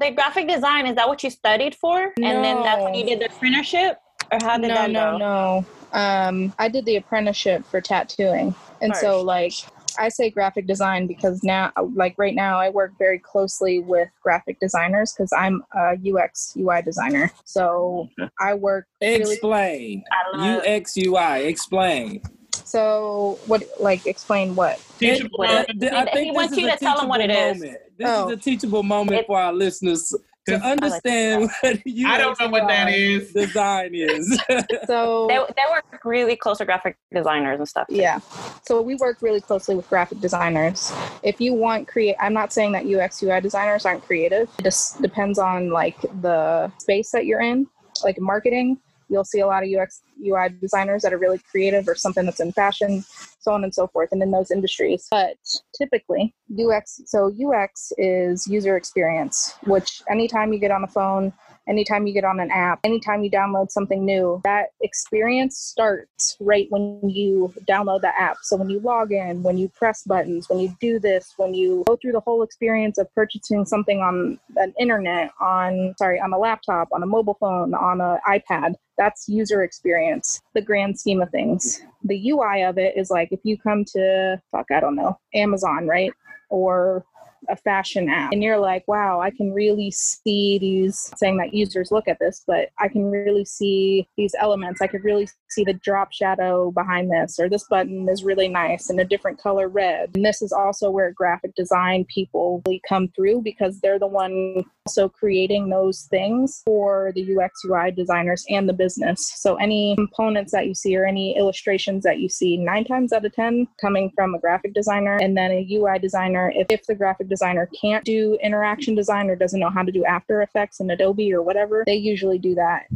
C: the graphic design is that what you studied for, and then that's when you did the apprenticeship, or how did
E: no,
C: that
E: no,
C: go?
E: no. Um, I did the apprenticeship for tattooing, and so like I say graphic design because now, like right now, I work very closely with graphic designers because I'm a UX UI designer. So I work really.
A: explain.
C: I
A: UX UI. Explain.
E: So what? Like explain what?
B: Teachable
A: It-
B: moment.
A: I
C: He
A: think
C: wants
A: this is
C: you
A: a
C: to tell him what it
A: teachable
C: is.
A: moment. This
E: Oh.
A: is a teachable moment
C: It-
A: for our listeners to
C: I like
A: understand what *laughs* UX
B: I don't know what that is.
A: design is. *laughs* *laughs*
E: So
C: They, they work really close to graphic designers and stuff. too.
E: Yeah. So we work really closely with graphic designers. If you want create I'm not saying that UX UI designers aren't creative. It just depends on like the space that you're in. Like marketing, you'll see a lot of UX UI designers that are really creative or something that's in fashion, so on and so forth, and in those industries. But typically UX so UX is user experience, which anytime you get on the phone anytime you get on an app, anytime you download something new, that experience starts right when you download the app. So when you log in, when you press buttons, when you do this, when you go through the whole experience of purchasing something on an internet, on sorry, on a laptop, on a mobile phone, on an iPad, that's user experience, the grand scheme of things. The UI of it is like if you come to fuck, I don't know, Amazon, right? Or a fashion app and you're like, wow, I can really see these saying that users look at this, but I can really see these elements. I could really see the drop shadow behind this, or this button is really nice in a different color red. And this is also where graphic design people really come through because they're the one also creating those things for the UX UI designers and the business. So any components that you see or any illustrations that you see, nine times out of 10 coming from a graphic designer and then a UI designer. If, if the graphic designer can't do interaction design or doesn't know how to do After Effects and Adobe or whatever, they usually do that.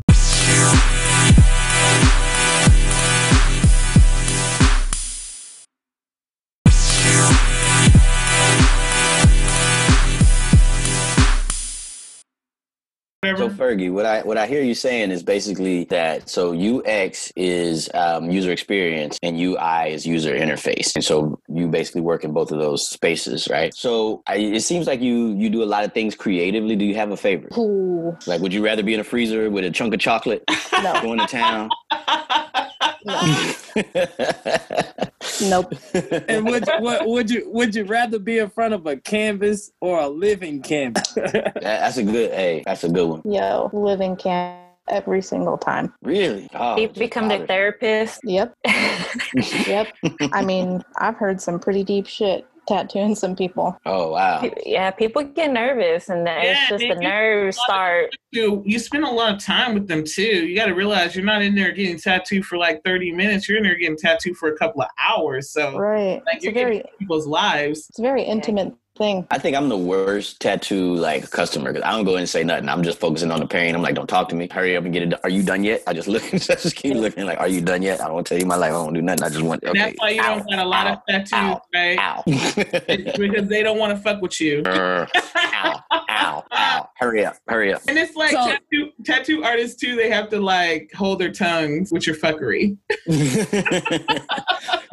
D: So Fergie, what I what I hear you saying is basically that so UX is um, user experience and UI is user interface, and so you basically work in both of those spaces, right? So I, it seems like you you do a lot of things creatively. Do you have a favorite?
E: Ooh,
D: Like, would you rather be in a freezer with a chunk of chocolate *laughs*
E: no,
D: going to town? *laughs*
E: no, nope.
A: And would what would you would you rather be in front of a canvas or a living canvas?
D: That- that's a good. Hey, that's a good one.
E: Yo, living canvas every single time.
D: Really? Oh,
C: You
D: just
C: become the therapist.
E: Yep, *laughs* yep. I mean, I've heard some pretty deep shit tattooing some people.
D: Oh wow.
C: yeah, people get nervous, and then
B: Yeah,
C: it's just the nerves start.
B: you you spend a lot of time with them too. You got to realize you're not in there getting tattooed for like 30 minutes. You're in there getting tattooed for a couple of hours. So
E: Right.
B: like
E: It's
B: you're
E: very,
B: getting people's lives.
E: it's a very intimate thing.
D: I think I'm the worst tattoo like customer because I don't go in and say nothing. I'm just focusing on the pain. I'm like, don't talk to me. Hurry up and get it. done. Are you done yet? I just look. *laughs* I just keep looking. Like, are you done yet? I don't tell you my life. I don't do nothing. I just want.
B: And
D: Okay.
B: that's why you
D: ow,
B: don't got a lot of tattoos,
D: ow,
B: right?
D: Ow. *laughs*
B: Because they don't want to fuck with you.
D: Brr. ow. Ow. Ow. Hurry up. Hurry up.
B: And it's like
A: So-
B: tattoo, tattoo artists too. They have to like hold their tongues with your fuckery. *laughs*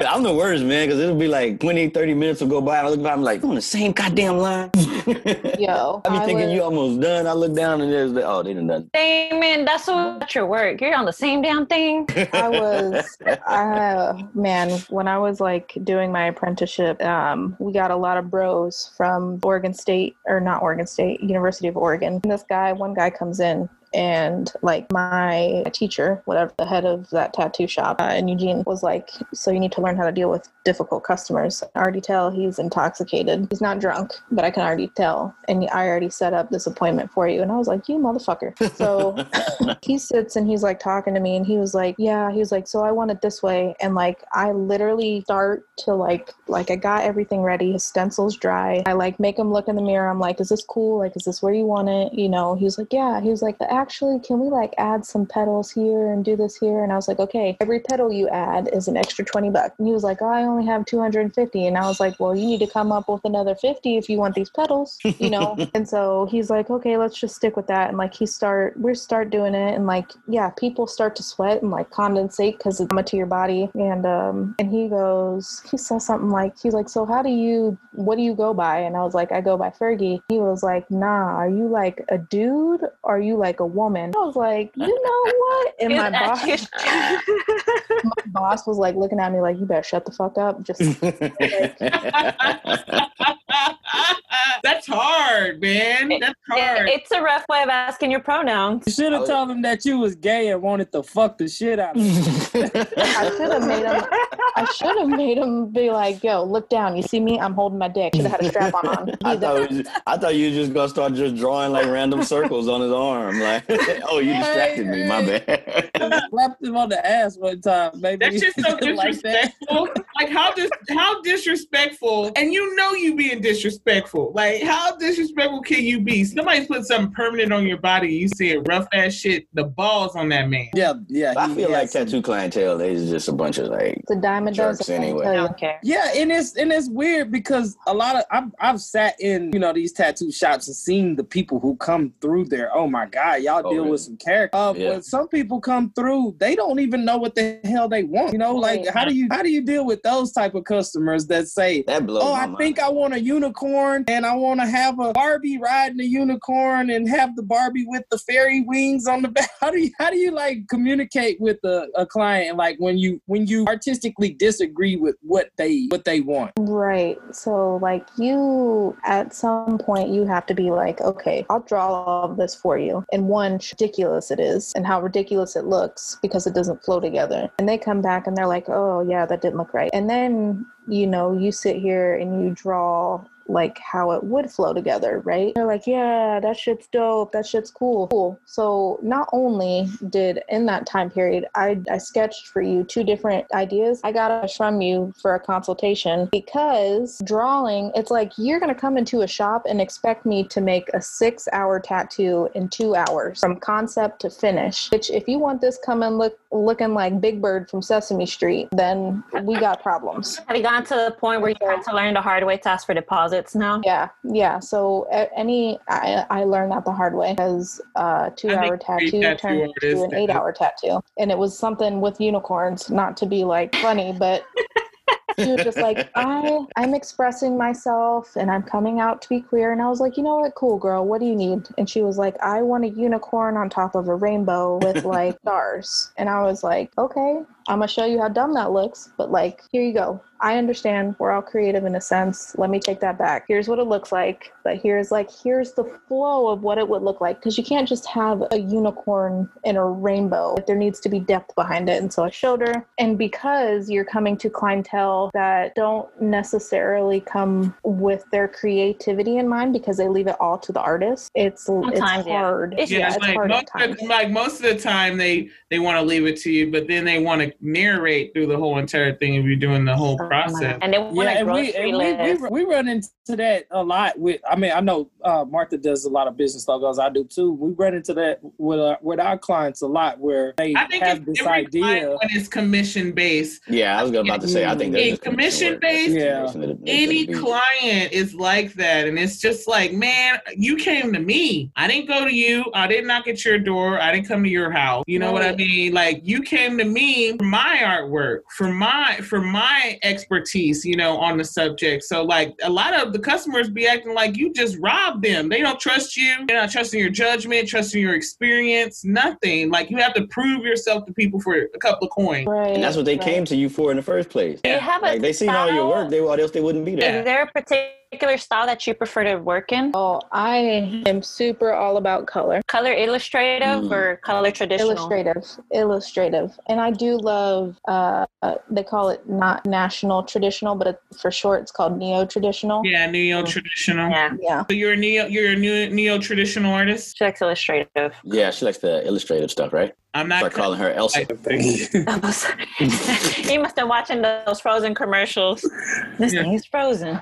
D: I'm the worst, man, because it'll be like 20, 30 minutes will go by. I look back, I'm like, I'm on the same goddamn line. *laughs*
E: Yo,
D: I be
E: I
D: thinking
E: was-
D: you almost done. I look down and there's the, oh, they done done.
C: Damon, that's what your work. You're on the same damn thing. *laughs*
E: I was, uh, man, when I was like doing my apprenticeship, um, we got a lot of bros from Oregon State, or not Oregon State, University of Oregon. And this guy, one guy comes in and like my teacher, whatever the head of that tattoo shop uh, in Eugene was like, so you need to learn how to deal with difficult customers. I already tell he's intoxicated. He's not drunk, but I can already tell. And I already set up this appointment for you. And I was like, you motherfucker. So *laughs* he sits and he's like talking to me and he was like yeah he was like so i want it this way and like i literally start to like like i got everything ready his stencil's dry i like make him look in the mirror i'm like is this cool like is this where you want it you know he was like yeah he was like actually can we like add some petals here and do this here? And i was like okay every petal you add is an extra 20 bucks. And he was like oh, i only have 250 and i was like well you need to come up with another 50 if you want these petals you know? *laughs* And so he's like okay let's just stick with that. And like he start we start doing it. And like yeah people start to sweat and like condensate because it's to your body. And um and he goes he says something like he's like so how do you what do you go by? And i was like i go by fergie. He was like nah are you like a dude? Or are you like a woman. I was like you know *laughs* what? And my boss *laughs* my boss was like looking at me like you better shut the fuck up. Just *laughs* *laughs*
B: That's hard, man. That's
C: It-
B: hard.
C: it's a rough way of asking your pronouns.
A: You should have
D: Oh, yeah.
A: told him that you was gay and wanted to fuck the shit out of him. *laughs*
E: I should have made him. I should have made him be like, "Yo, look down. You see me? I'm holding my dick. Should have had a strap on on." *laughs*
D: I thought, was, I thought you were just gonna start just drawing like random circles on his arm. Like, oh, you distracted me. My bad.
A: Slapped him on the ass one time, baby.
B: That's just so
A: like
B: disrespectful. like how dis- how disrespectful, and you know you being disrespectful. Like how disrespectful can you be? Somebody put something permanent on your body. You saying rough ass shit. The balls on that man.
A: Yeah, yeah.
D: I
A: he
D: feel like
A: some-
D: tattoo clientele, they is just a bunch of like,
E: It's a dime a
D: Jerks
E: dozen. let me
D: anyway.
E: tell
C: I
E: you.
C: don't care.
A: Yeah, and it's and it's weird because a lot of I've I've sat in you know these tattoo shops and seen the people who come through there. Oh my god, y'all
D: Oh,
A: deal
D: really?
A: with some character. Uh,
D: Yeah.
A: When some people come through, they don't even know what the hell they want. You know, like
E: Right.
A: how do you how do you deal with those type of customers that say,
D: that blows
A: "Oh, I
D: mind.
A: think I want a unicorn, and I want to have a Barbie riding a unicorn, and have the Barbie with the fairy wings on the *laughs* back." How do you how do you like communicate with a, a client like when you when you artistically disagree with what they what they want?
E: Right. So, like, you at some point, you have to be like, okay, I'll draw all of this for you. And one, ridiculous it is, and how ridiculous it looks because it doesn't flow together. And they come back and they're like, oh, yeah, that didn't look right. And then, you know, you sit here and you draw like how it would flow together, right? They're like, yeah, that shit's dope. That shit's cool. Cool. So not only did in that time period, I, I sketched for you two different ideas. I got it from you for a consultation because drawing, it's like you're going to come into a shop and expect me to make a six hour tattoo in two hours from concept to finish, which if you want this come and look looking like Big Bird from Sesame Street, then we got problems.
C: Have you gotten to the point where you had to learn the hard way to ask for deposits now?
E: Yeah, yeah. So any, I, I learned that the hard way because uh,
B: two-hour
E: tattoo
B: tattoo
E: turned into an eight hour tattoo, and it was something with unicorns. Not to be like funny, but *laughs* she was just like, I, I'm expressing myself and I'm coming out to be queer. And I was like, you know what, cool girl, what do you need? And she was like, I want a unicorn on top of a rainbow with like *laughs* stars. And I was like, okay, I'm gonna show you how dumb that looks, but like, here you go. I understand we're all creative in a sense. Let me take that back. Here's what it looks like, but here's like here's the flow of what it would look like because you can't just have a unicorn in a rainbow. There needs to be depth behind it. And so I showed her, and because you're coming to clientele that don't necessarily come with their creativity in mind because they leave it all to the artist, it's
C: Sometimes,
E: it's hard.
C: It's-
B: Yeah,
E: yeah,
B: it's
E: it's
B: like
E: hard
B: most, of, like most of the time they they want to leave it to you, but then they want to narrate through the whole entire thing if you're doing the whole process.
C: And then want
A: Yeah,
C: a
A: and we,
C: grocery
A: and we, we we run into that a lot. With I mean, I know uh, Martha does a lot of business logos. I do too. We run into that with our, with our clients a lot, where they
B: I think
A: have
B: it's
A: this
B: every
A: idea.
B: when it's commission based.
D: Yeah, I was about to say. I think that's
B: commission-based,
A: Yeah.
B: Any client is like that, and it's just like, man, you came to me. I didn't go to you. I didn't knock at your door. I didn't come to your house. You know what I mean? Like you came to me for my artwork, for my for my expertise. You know, on the subject. So like a lot of the customers be acting like you just robbed them. They don't trust you. They're not trusting your judgment, trusting your experience. Nothing. Like you have to prove yourself to people for a couple of coins.
E: Right.
D: And that's what they
E: right.
D: came to you for in the first place.
C: Do you have a
D: Like they seen all your work, they or else they wouldn't be there.
C: Is there a particular style that you prefer to work in?
E: Oh, I am super all about color.
C: Color illustrative
D: Mm.
C: or color traditional?
E: Illustrative, illustrative, and I do love. Uh, uh, they call it not national traditional, but it, for short, it's called neo traditional.
B: Yeah, neo traditional.
C: Yeah,
E: Yeah,
B: So you're a neo you're a neo neo traditional artist.
C: she likes illustrative.
D: Yeah, she likes the illustrative stuff, right?
B: I'm not
D: Start calling her Elsa. *laughs* *laughs*
C: Oh, sorry. *laughs* you must have been watching those Frozen commercials. This
B: Yeah.
C: thing is frozen.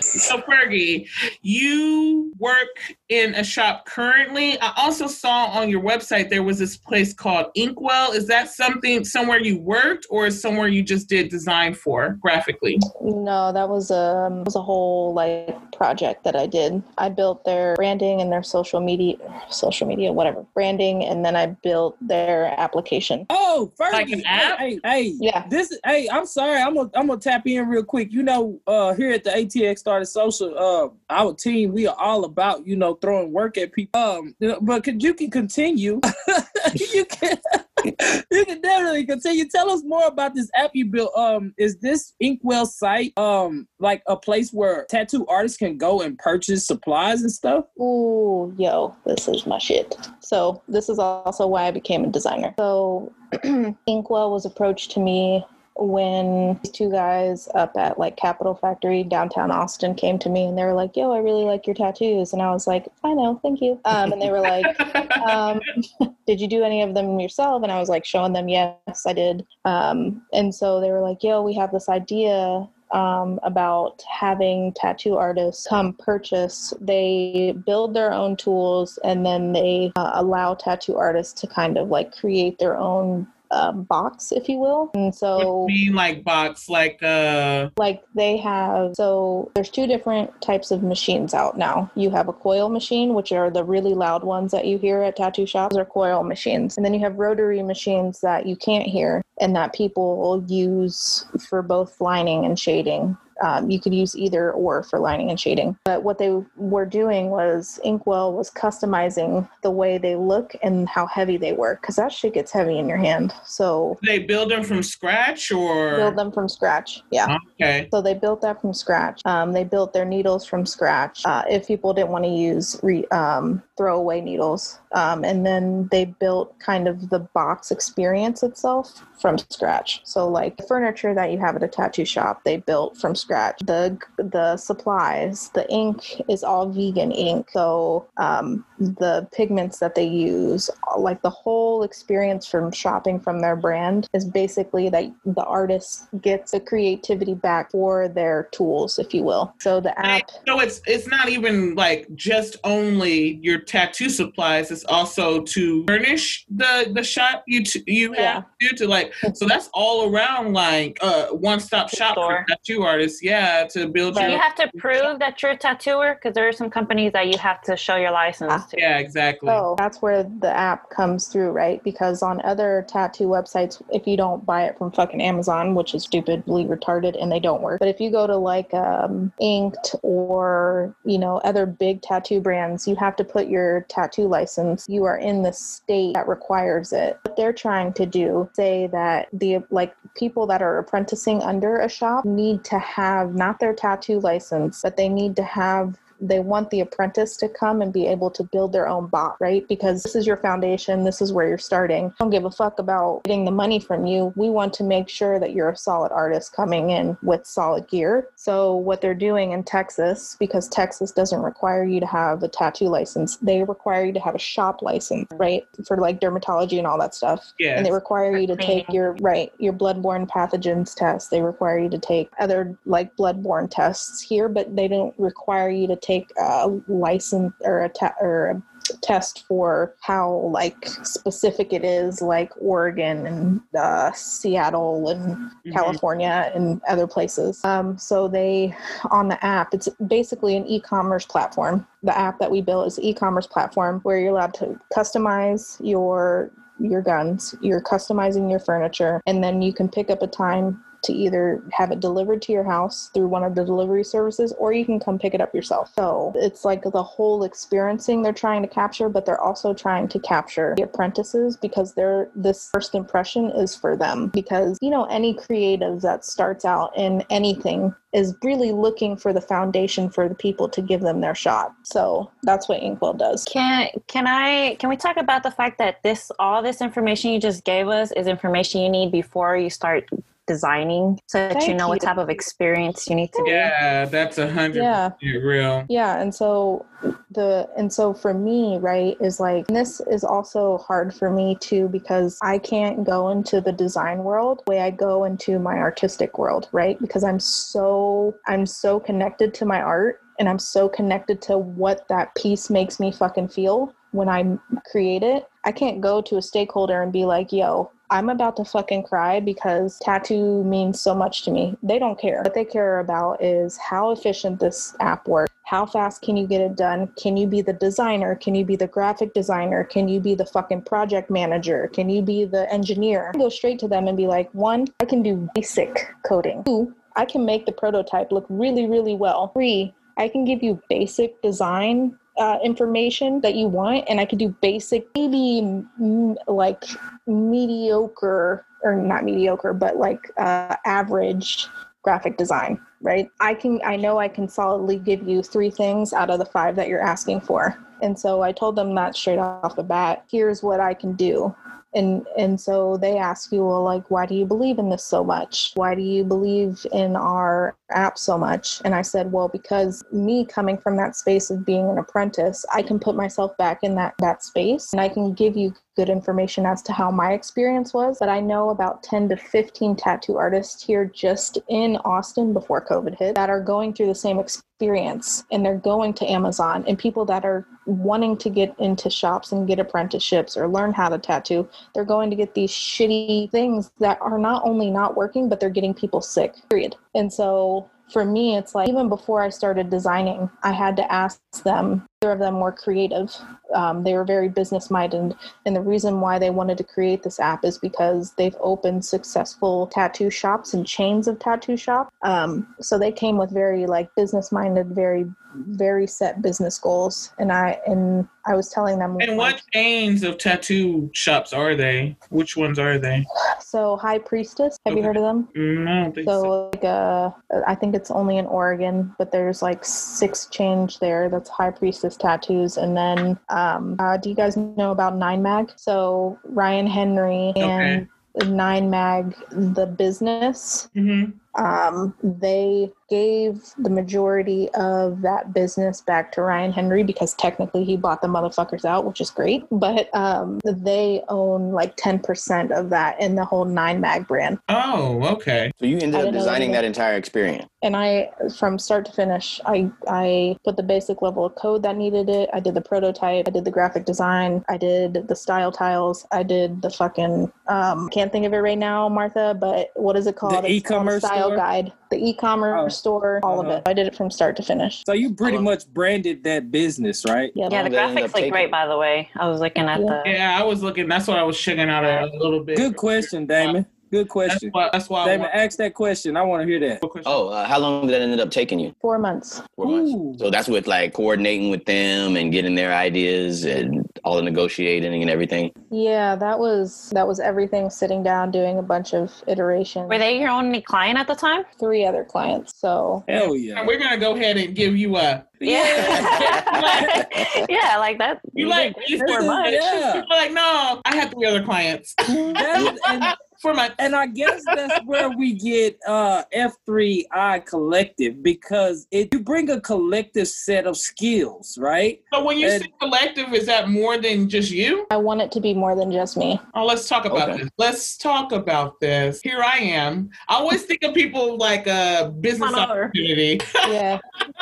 B: So Fergie, you work in a shop currently. I also saw on your website there was this place called Inkwell. Is that something somewhere you worked or is somewhere you just did design for graphically?
E: no, that was a was a whole like project that I did. I built their branding and their social media, social media, whatever branding, and then I built their application.
A: Oh, Fergie,
B: Like an app?
A: Hey, hey,
E: Yeah.
A: This, hey, I'm sorry. I'm gonna, I'm gonna tap in real quick. You know, uh, here at the ATX Artist Social, uh, our team, we are all about, you know, throwing work at people. Um, but could you can continue? *laughs* you can, you can definitely continue. Tell us more about this app you built. Um, is this Inkwell site, um, like a place where tattoo artists can go and purchase supplies and stuff?
E: Ooh, yo, this is my shit. So this is also why I became a designer. So *clears throat* Inkwell was approached to me when these two guys up at like Capital Factory downtown Austin came to me and they were like, "Yo, I really like your tattoos," and I was like, "I know, thank you." Um, and they were like, *laughs* um, *laughs* did you do any of them yourself? And I was like showing them, yes, I did. Um, and so they were like, yo, we have this idea um, about having tattoo artists come purchase. They build their own tools and then they uh, allow tattoo artists to kind of like create their own a box, if you will. And
B: What
E: so,
B: you mean like box? Like uh
E: like they have, so there's two different types of machines out now. You have a coil machine, which are the really loud ones that you hear at tattoo shops, are coil machines. And then you have rotary machines that you can't hear and that people use for both lining and shading. Um, you could use either or for lining and shading. But what they were doing was Inkwell was customizing the way they look and how heavy they were because that shit gets heavy in your hand. So
B: they build them from scratch or
E: build them from scratch. Yeah.
B: Okay.
E: So they built that from scratch. Um, they built their needles from scratch. Uh, if people didn't want to use re, um, throwaway needles, um, and then they built kind of the box experience itself from scratch. So like the furniture that you have at a tattoo shop, they built from scratch. The the supplies, the ink is all vegan ink. So um, the pigments that they use, like the whole experience from shopping from their brand, is basically that the artist gets the creativity back for their tools, if you will. So the app.
B: So it's it's not even like just only your tattoo supplies. It's also to furnish the the shop you t- you have to to like. So that's all around like uh one stop shop for
C: Store.
B: tattoo artists. Yeah, to build
C: Do
B: your
C: you have to prove that you're a tattooer? Because there are some companies that you have to show your license
E: Ah.
C: to.
B: yeah exactly.
E: So that's where the app comes through, right? Because on other tattoo websites, if you don't buy it from fucking Amazon, which is stupidly retarded and they don't work, but if you go to like um, Inked or you know other big tattoo brands, you have to put your tattoo license. You are in the state that requires it. What they're trying to do, say that the like people that are apprenticing under a shop need to have not their tattoo license, but they need to have they want the apprentice to come and be able to build their own bot, right? Because this is your foundation, this is where you're starting. Don't give a fuck about getting the money from you. We want to make sure that you're a solid artist coming in with solid gear. So, what they're doing in Texas, because Texas doesn't require you to have a tattoo license, they require you to have a shop license, right? For like dermatology and all that stuff.
B: yeah.
E: And they require you to take your right, your bloodborne pathogens test. They require you to take other like bloodborne tests here, but they don't require you to take a license or a te- or a test for how like specific it is, like Oregon and uh, Seattle and
B: Mhm.
E: California and other places. Um, so they on the app, it's basically an e-commerce platform. The app that we built is an e-commerce platform where you're allowed to customize your your guns, you're customizing your furniture, and then you can pick up a time to either have it delivered to your house through one of the delivery services or you can come pick it up yourself. So it's like the whole experiencing they're trying to capture, but they're also trying to capture the apprentices because they're this first impression is for them. Because you know, any creative that starts out in anything is really looking for the foundation for the people to give them their shot. So that's what Inkwell does.
C: Can can I can we talk about the fact that this all this information you just gave us is information you need before you start designing so that you
E: Thank
C: know what type of experience you need to do.
B: Yeah, that's a hundred
E: Yeah.
B: real.
E: Yeah, and so the and so for me, right, is like this is also hard for me too because I can't go into the design world the way I go into my artistic world, right? Because I'm so I'm so connected to my art and I'm so connected to what that piece makes me fucking feel when I create it. I can't go to a stakeholder and be like, "Yo, I'm about to fucking cry because tattoo means so much to me. They don't care. What they care about is how efficient this app works. How fast can you get it done? Can you be the designer? Can you be the graphic designer? Can you be the fucking project manager? Can you be the engineer? I go straight to them and be like, one, I can do basic coding. Two, I can make the prototype look really, really well. Three, I can give you basic design uh, information that you want, and I can do basic, maybe mm, like mediocre or not mediocre, but like uh, average graphic design. Right? I can. I know I can solidly give you three things out of the five that you're asking for, and so I told them that straight off the bat. Here's what I can do. And and so they ask you, well, like, why do you believe in this so much? Why do you believe in our app so much? And I said, well, because me coming from that space of being an apprentice, I can put myself back in that that space and I can give you good information as to how my experience was. But I know about 10 to 15 tattoo artists here just in Austin before COVID hit that are going through the same experience and they're going to Amazon and people that are wanting to get into shops and get apprenticeships or learn how to tattoo, they're going to get these shitty things that are not only not working, but they're getting people sick, period. And so for me, it's like even before I started designing, I had to ask them. Either of them were creative. Um, they were very business minded, and the reason why they wanted to create this app is because they've opened successful tattoo shops and chains of tattoo shops. Um, so they came with very like business minded, very very set business goals, and I and I was telling them.
B: And what chains of tattoo shops are they? Which ones are they?
E: So High Priestess, have you heard of them?
B: Mm, think so.
E: So like uh I think it's only in Oregon, but there's like six change there. That's High Priestess tattoos, and then um, uh, do you guys know about Nine Mag? So Ryan Henry and Nine Mag, the business.
B: hmm
E: Um, they gave the majority of that business back to Ryan Henry because technically he bought the motherfuckers out, which is great. But um, they own like 10% of that in the whole Nine Mag brand.
B: Oh, okay.
D: So you ended up designing
E: that.
D: that entire experience.
E: and I from start to finish I I put the basic level of code that needed it. I did the prototype, I did the graphic design, I did the style tiles, I did the fucking um can't think of it right now, Martha, but what is it called? It's called a
A: e-commerce
E: style
A: store?
E: guide, the e-commerce
A: Oh.
E: store, all
A: Uh-huh.
E: of it. I did it from start to finish.
A: So you pretty much branded that business, right?
E: Yeah.
C: Yeah, the graphics
D: up
C: look great, by the way. I was looking at
E: Yeah.
C: the.
B: Yeah, I was looking. That's what I was checking out a, a little bit.
A: Good question, Damon. Good
B: That's
A: question.
B: why. That's why. I
A: Damon,
B: want-
A: ask that question. I want to hear that.
D: Oh, uh, how long did that end up taking you?
E: Four months.
D: Four months. So that's with like coordinating with them and getting their ideas and all the negotiating and everything.
E: Yeah, that was that was everything sitting down doing a bunch of iterations.
C: Were they your only client at the time?
E: three other clients. So
A: Hell yeah.
B: And we're gonna go ahead and give you a.
C: Yeah. *laughs* *laughs* yeah, like that.
B: You like
C: did
B: these
C: four
B: four
C: months.
A: Yeah.
B: People are like, no, I had three other clients.
A: That- and,
B: For my
A: and I guess that's where we get uh, F3I collective because it you bring a collective set of skills, right?
B: so when you
A: And-
B: say collective, is that more than just you?
E: I want it to be more than just me.
B: Oh, let's talk about
D: Okay.
B: this. Let's talk about this. Here I am. I always think of people like a business
C: Come
B: opportunity.
E: Yeah. *laughs*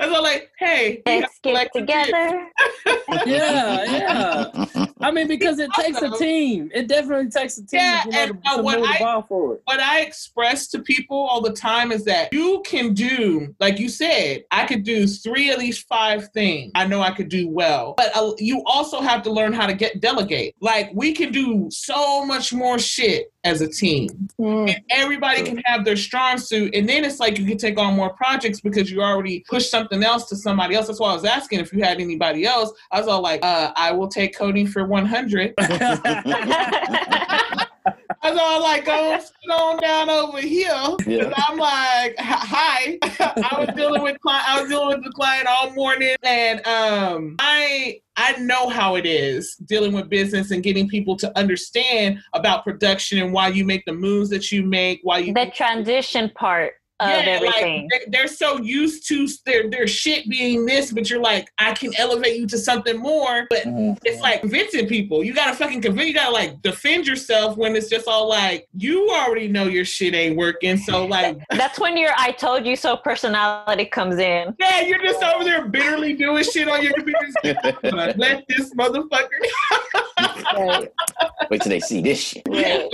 B: and so like, hey,
C: Let's get together. *laughs*
A: Yeah, yeah. I mean, because it takes a team. It definitely takes a team
B: Yeah,
A: to,
B: and,
A: to, to
B: what
A: move the
B: I-
A: ball forward.
B: what I express to people all the time is that you can do, like you said, I could do three of these five things. I know I could do well, but uh, you also have to learn how to get delegate. Like we can do so much more shit as a team,
E: Mm.
B: and everybody can have their strong suit, and then it's like you can take on more projects because you already pushed something else to somebody else. That's why I was asking if you had anybody else. I was all like, uh, I will take coding for one hundred. *laughs* *laughs* I was all like, go sit on down over here.
D: Yeah.
B: And I'm like, hi. *laughs* I was dealing with client. I was dealing with the client all morning, and um, I I know how it is dealing with business and getting people to understand about production and why you make the moves that you make. Why you
C: the transition part of everything.
B: like they- they're so used to their their shit being this, but you're like, I can elevate you to something more. But it's like convincing people. You gotta fucking convince. You gotta like defend yourself when it's just all like you already know your shit ain't working. So like,
C: That's when your I told you so personality comes in.
B: yeah, you're just over there bitterly doing shit on your computer. *laughs* Let this motherfucker
E: Right. *laughs*
D: Wait till they see this shit.
E: Right.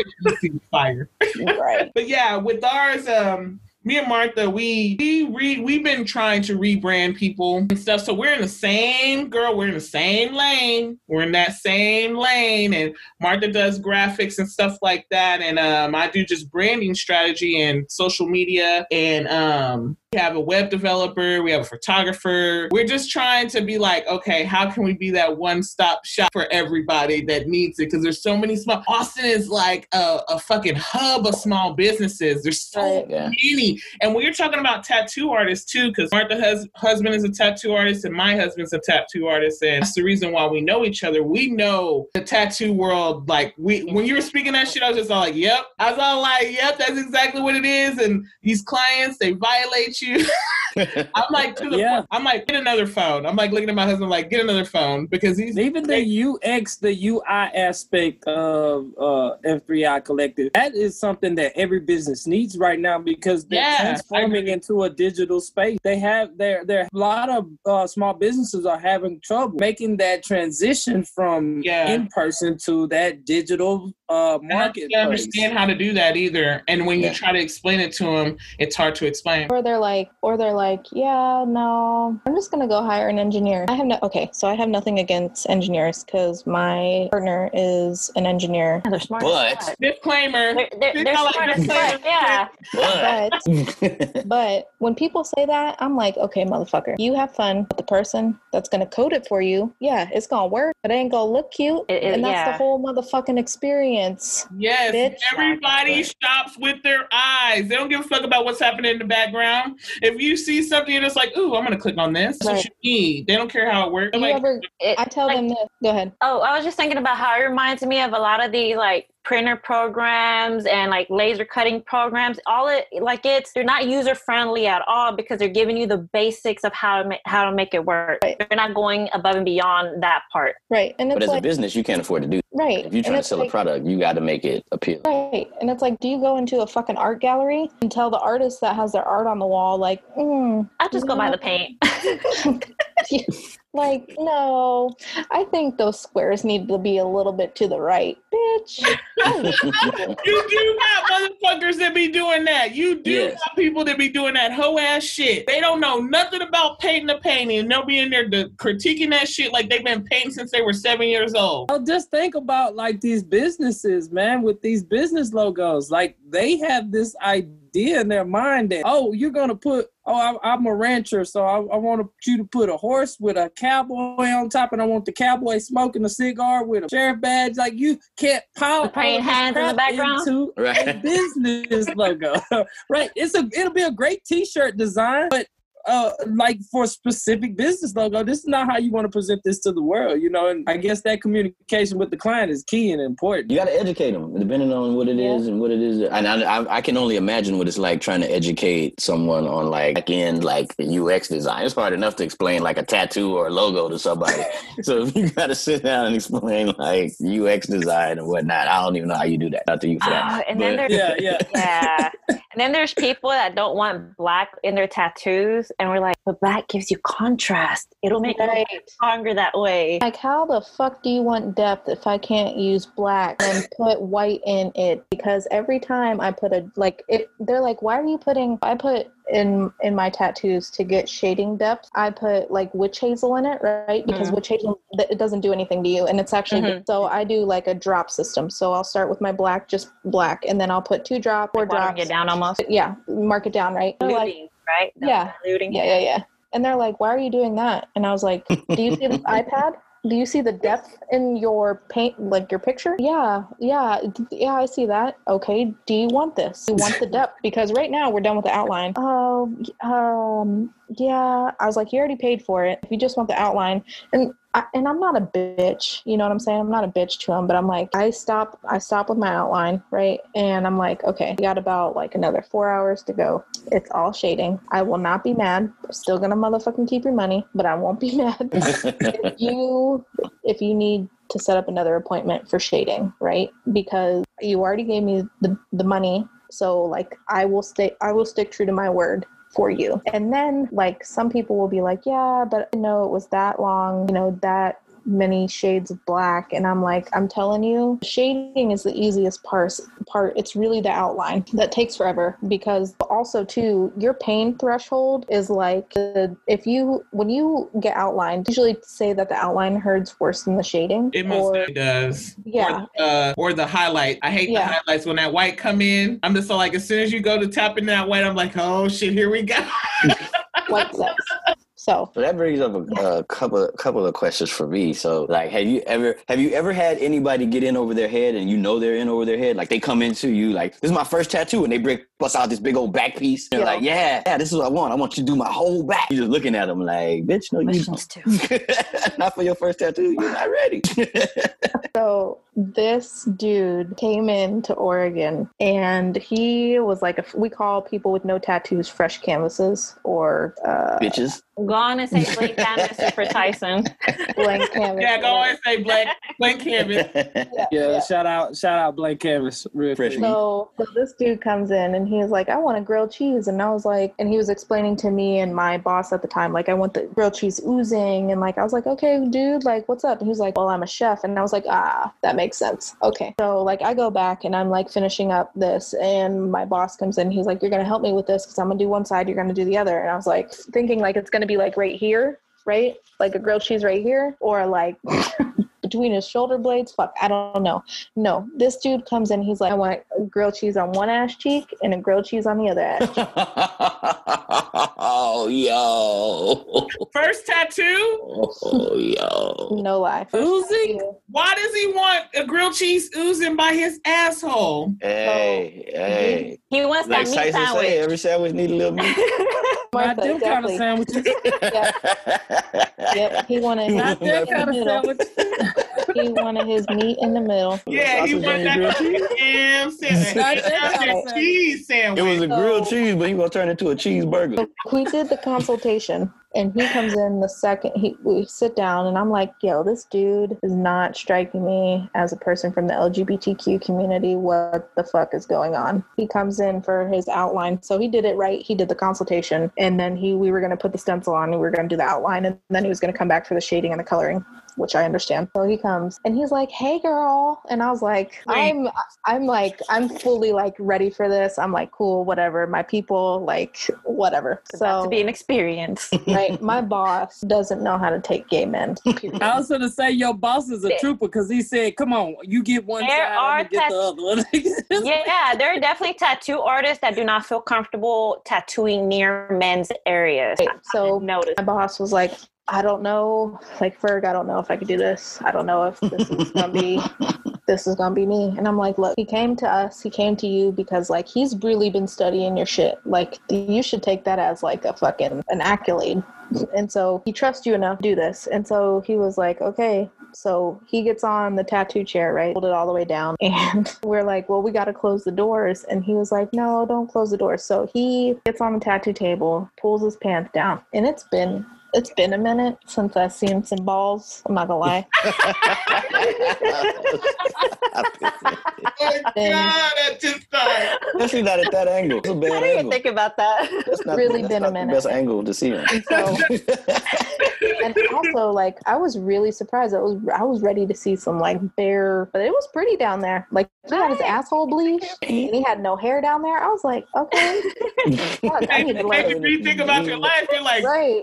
B: fire.
E: Right. *laughs*
B: But yeah, with ours, um, me and Martha, we we re, we've been trying to rebrand people and stuff. So we're in the same girl, we're in the same lane. We're in that same lane, and Martha does graphics and stuff like that, and um, I do just branding strategy and social media and um, We have a web developer. We have a photographer. We're just trying to be like, okay, how can we be that one stop shop for everybody that needs it? Because there's so many small. Austin is like a, a fucking hub of small businesses. There's so
D: Yeah.
B: many. And you're talking about tattoo artists too, because Martha's hus- husband is a tattoo artist and my husband's a tattoo artist, and that's the reason why we know each other. We know the tattoo world. Like we, when you were speaking that shit, I was just all like, "Yep." I was all like, "Yep, that's exactly what it is." And these clients, they violate you. I'm like to the
A: Yeah.
B: point. I'm like, get another phone. I'm like looking at my husband, like, get another phone because he's
A: Even the UX, the UI aspect of uh, F3I Collective, that is something that every business needs right now because they're
B: Yeah,
A: transforming into a digital space. They have there there a lot of uh, small businesses are having trouble making that transition from
B: Yeah.
A: in person to that digital uh,
B: and I
A: market.
B: don't understand how to do that either. And when you try to explain it to them, it's hard to explain.
E: Or they're like, or they're like, yeah, no, I'm just gonna go hire an engineer. I have no, okay, so I have nothing against engineers because my partner is an engineer.
C: They're smart.
D: But-
B: Disclaimer.
C: They're, they're, they're smart as fuck. Yeah.
E: But *laughs* but when people say that, I'm like, okay, motherfucker, you have fun. But the person that's gonna code it for you, yeah, it's gonna work, but it ain't gonna look cute.
C: It- it-
E: and that's
C: yeah.
E: the whole motherfucking experience.
B: Yes,
E: Bitch.
B: everybody
D: Right.
B: shops with their eyes. They don't give a fuck about what's happening in the background. If you see something, you're just like, "Ooh, I'm gonna click on this." That's
E: Right.
B: what you need. They don't care how it works. Like,
E: ever?
C: It-
E: I tell
C: like-
E: them this. Go ahead.
C: Oh, I was just thinking about how it reminds me of a lot of the like printer programs and like laser cutting programs. All it like it's they're not user friendly at all because they're giving you the basics of how to make how to make it work.
E: Right.
C: They're not going above and beyond that part.
E: Right, and
D: but
E: it's
D: as a business, you can't afford to do.
E: right.
D: If you're trying to sell
E: like,
D: a product, you got to make it appeal.
E: Right. And it's like, do you go into a fucking art gallery and tell the artist that has their art on the wall, like, mm,
C: I just go by
E: No.
C: the paint. *laughs* *laughs*
E: like, no, I think those squares need to be a little bit to the right, bitch. *laughs*
B: you do have motherfuckers that be doing that. You do
D: Yes.
B: have people that be doing that hoe ass shit. They don't know nothing about painting a painting, and they'll be in there to, critiquing that shit like they've been painting since they were seven years old.
A: Oh, just think about like these businesses, man, with these business logos. Like they have this idea in their mind that, oh, you're gonna put, oh, I, I'm a rancher, so I, I want you to put a horse with a cowboy on top, and I want the cowboy smoking a cigar with a sheriff badge. Like you can't pile
C: The praying
A: all
C: hands in the background?
A: into a
D: Right.
A: business logo. *laughs* right? It's a it'll be a great T-shirt design, but uh, like for a specific business logo, this is not how you want to present this to the world, you know. And I guess that communication with the client is key and important.
D: You got to educate them, depending on what it is and what it is. And I, I, I can only imagine what it's like trying to educate someone on like back end, like UX design. It's hard enough to explain like a tattoo or a logo to somebody. *laughs* so if you got to sit down and explain like UX design and whatnot, I don't even know how you do that. Not to you for that.
C: Oh, and then
D: But-
C: there's
A: Yeah, yeah. *laughs*
C: yeah. And then there's people that don't want black in their tattoos, and we're like, but black gives you contrast. It'll make it
E: Right.
C: stronger that way.
E: Like, how the fuck do you want depth if I can't use black and put white in it? Because every time I put a like, it, they're like, why are you putting? I put in in my tattoos to get shading depth. I put like witch hazel in it, right? Because
C: Mhm.
E: witch hazel it doesn't do anything to you, and it's actually
C: Mhm.
E: so I do like a drop system. So I'll start with my black, just black, and then I'll put two drop, four
C: Watering
E: drops.
C: it down almost.
E: Yeah, mark it down, right? Like,
C: Right?
E: Yeah.
C: Diluting.
E: yeah, yeah, yeah. And they're like, why are you doing that? And I was like, do you see this *laughs* iPad? Do you see the depth in your paint, like your picture? Yeah, yeah, yeah, I see that. Okay, do you want this? You want the depth? Because right now we're done with the outline. Oh, um, yeah. I was like, you already paid for it. If you just want the outline, and I, and I'm not a bitch, you know what I'm saying? I'm not a bitch to him, but I'm like, I stop, I stop with my outline, right? And I'm like, okay, we got about like another four hours to go. It's all shading. I will not be mad. I'm still gonna motherfucking keep your money, but I won't be *laughs* mad if *laughs* you if you need to set up another appointment for shading, right? Because you already gave me the, the money. So like I will stay I will stick true to my word for you. And then like some people will be like, yeah, but know it was that long, you know, that many shades of black. And I'm like, I'm telling you, shading is the easiest part. Part. It's really the outline that takes forever because also too, your pain threshold is like the, if you when you get outlined, usually say that the outline hurts worse than the shading.
B: It most
E: or-
B: does.
E: Yeah.
B: Or, uh, or the highlight. I hate
E: Yeah.
B: the highlights when that white come in. I'm just so like, as soon as you go to tap in that white, I'm like, oh shit, here we go. *laughs*
E: white sex. So
D: So that brings up a, a couple couple of questions for me. So, like, have you ever have you ever had anybody get in over their head and you know they're in over their head? Like they come into you like, "This is my first tattoo," and they break bust out this big old back piece. They're
E: Yeah.
D: like, "Yeah, yeah, this is what I want. I want you to do my whole back." You're just looking at them like, "Bitch, no, you
C: Questions too. *laughs*
D: not for your first tattoo. You're not ready." *laughs*
E: So this dude came into Oregon and he was like, a, we call people with no tattoos fresh canvases or uh,
D: Bitches. *laughs*
C: Go on and say Blank Canvas for Tyson.
E: blank canvas. *laughs*
B: yeah, go and say blank blank canvas.
A: Yeah,
E: Yeah.
A: shout out, shout out Blank Canvas, real
D: Fresh
A: quick.
E: So, so this dude comes in and he's like, I want a grilled cheese. And I was like, and he was explaining to me and my boss at the time, like, I want the grilled cheese oozing. And like, I was like, okay, dude, like, what's up? And he was like, well, I'm a chef. And I was like, ah, that makes sense. Okay. So, like, I go back and I'm like finishing up this. And my boss comes in. He's like, you're going to help me with this because I'm going to do one side, you're going to do the other. And I was like, thinking like it's going to be like right here, right? Like a grilled cheese right here, or like *laughs* between his shoulder blades. Fuck, I don't know. No, this dude comes in. He's like, I want grilled cheese on one ass cheek and a grilled cheese on the other ass. *laughs*
D: oh, yo.
B: First tattoo?
D: Oh, yo.
E: No lie.
A: Oozing?
B: Why does he want a grilled cheese oozing by his asshole?
D: Hey, hey.
C: He wants
D: Like
C: that meat
D: Tyson say,
C: sandwich.
D: every sandwich need a little meat. *laughs*
A: Not
E: Martha,
A: them kind of
E: exactly.
A: sandwiches. *laughs*
E: Yep, he wanted
A: Not
E: his
A: that
E: meat in
A: kind of
E: middle.
A: Sandwich.
E: He wanted his meat in the middle. *laughs*
B: Yeah, he
D: wanted
B: that
D: your cheese?
B: ham sandwich.
A: That kind of
B: That cheese sandwich.
D: It was a grilled
E: So-
D: cheese, but he gonna turn it into a cheeseburger.
E: we did the consultation and he comes in the second he we sit down and I'm like, yo, this dude is not striking me as a person from the LGBTQ community. What the fuck is going on? He comes in for his outline. So he did it right. He did the consultation and then he we were gonna put the stencil on and we were gonna do the outline and then he was gonna come back for the shading and the coloring. Which I understand. So he comes and he's like, "Hey, girl," and I was like, "I'm, I'm like, I'm fully like ready for this. I'm like, cool, whatever. My people, like, whatever."
C: It's
E: So
C: to be an experience. *laughs*
E: right? My boss doesn't know how to take gay men. period.
A: I was gonna say your boss is a trooper because he said, "Come on, you get one
C: There
A: side,
C: are
A: gonna get the other one." *laughs*
C: yeah, there are definitely tattoo artists that do not feel comfortable tattooing near men's areas.
E: Right, So
C: Notice.
E: my boss was like, I don't know, like Ferg, I don't know if I could do this. I don't know if this is gonna be *laughs* this is gonna be me. And I'm like, look, he came to us, he came to you because like he's really been studying your shit. Like you should take that as like a fucking an accolade. And so he trusts you enough to do this. And so he was like, okay. So he gets on the tattoo chair, right? Hold it all the way down. *laughs* And we're like, well, we got to close the doors. And he was like, no, don't close the doors. So he gets on the tattoo table, pulls his pants down. And it's been it's been a minute since I've seen some balls. I'm not gonna lie. *laughs*
B: My *laughs* God, that just started.
D: Especially not at that angle. It's a
C: I
D: bad
C: didn't even
D: angle.
C: think about that.
D: That's not,
E: really
D: that's
E: been a
D: not
E: minute.
D: the best angle to see him.
E: And so *laughs* and also like I was really surprised. I was I was ready to see some like bare, but it was pretty down there. Like he had his asshole bleached and he had no hair down there. I was like, okay, God, I
B: Hey,
E: need to
B: hey, if you think about your life, you're like,
E: right.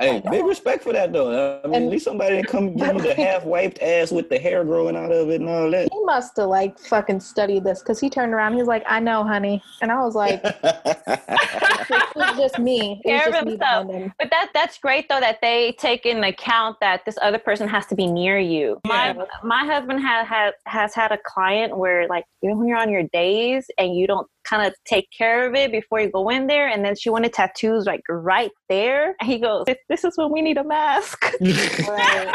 D: Hey, big respect for that though. I mean,
E: And-
D: at least somebody didn't come give you the *laughs* half wiped ass with the hair growing out of it and all that.
E: He must have like fucking studied this because he turned around. He was like, I know, honey, and I was like, it was just me. It was just me
C: himself. But that that's great though that they take in account that this other person has to be near you. My
B: Yeah.
C: my husband has had has had a client where like even when you're on your days and you don't kind of take care of it before you go in there, and then she wanted tattoos like right there, and he goes, "This, this is when we need a mask." *laughs*
E: Right.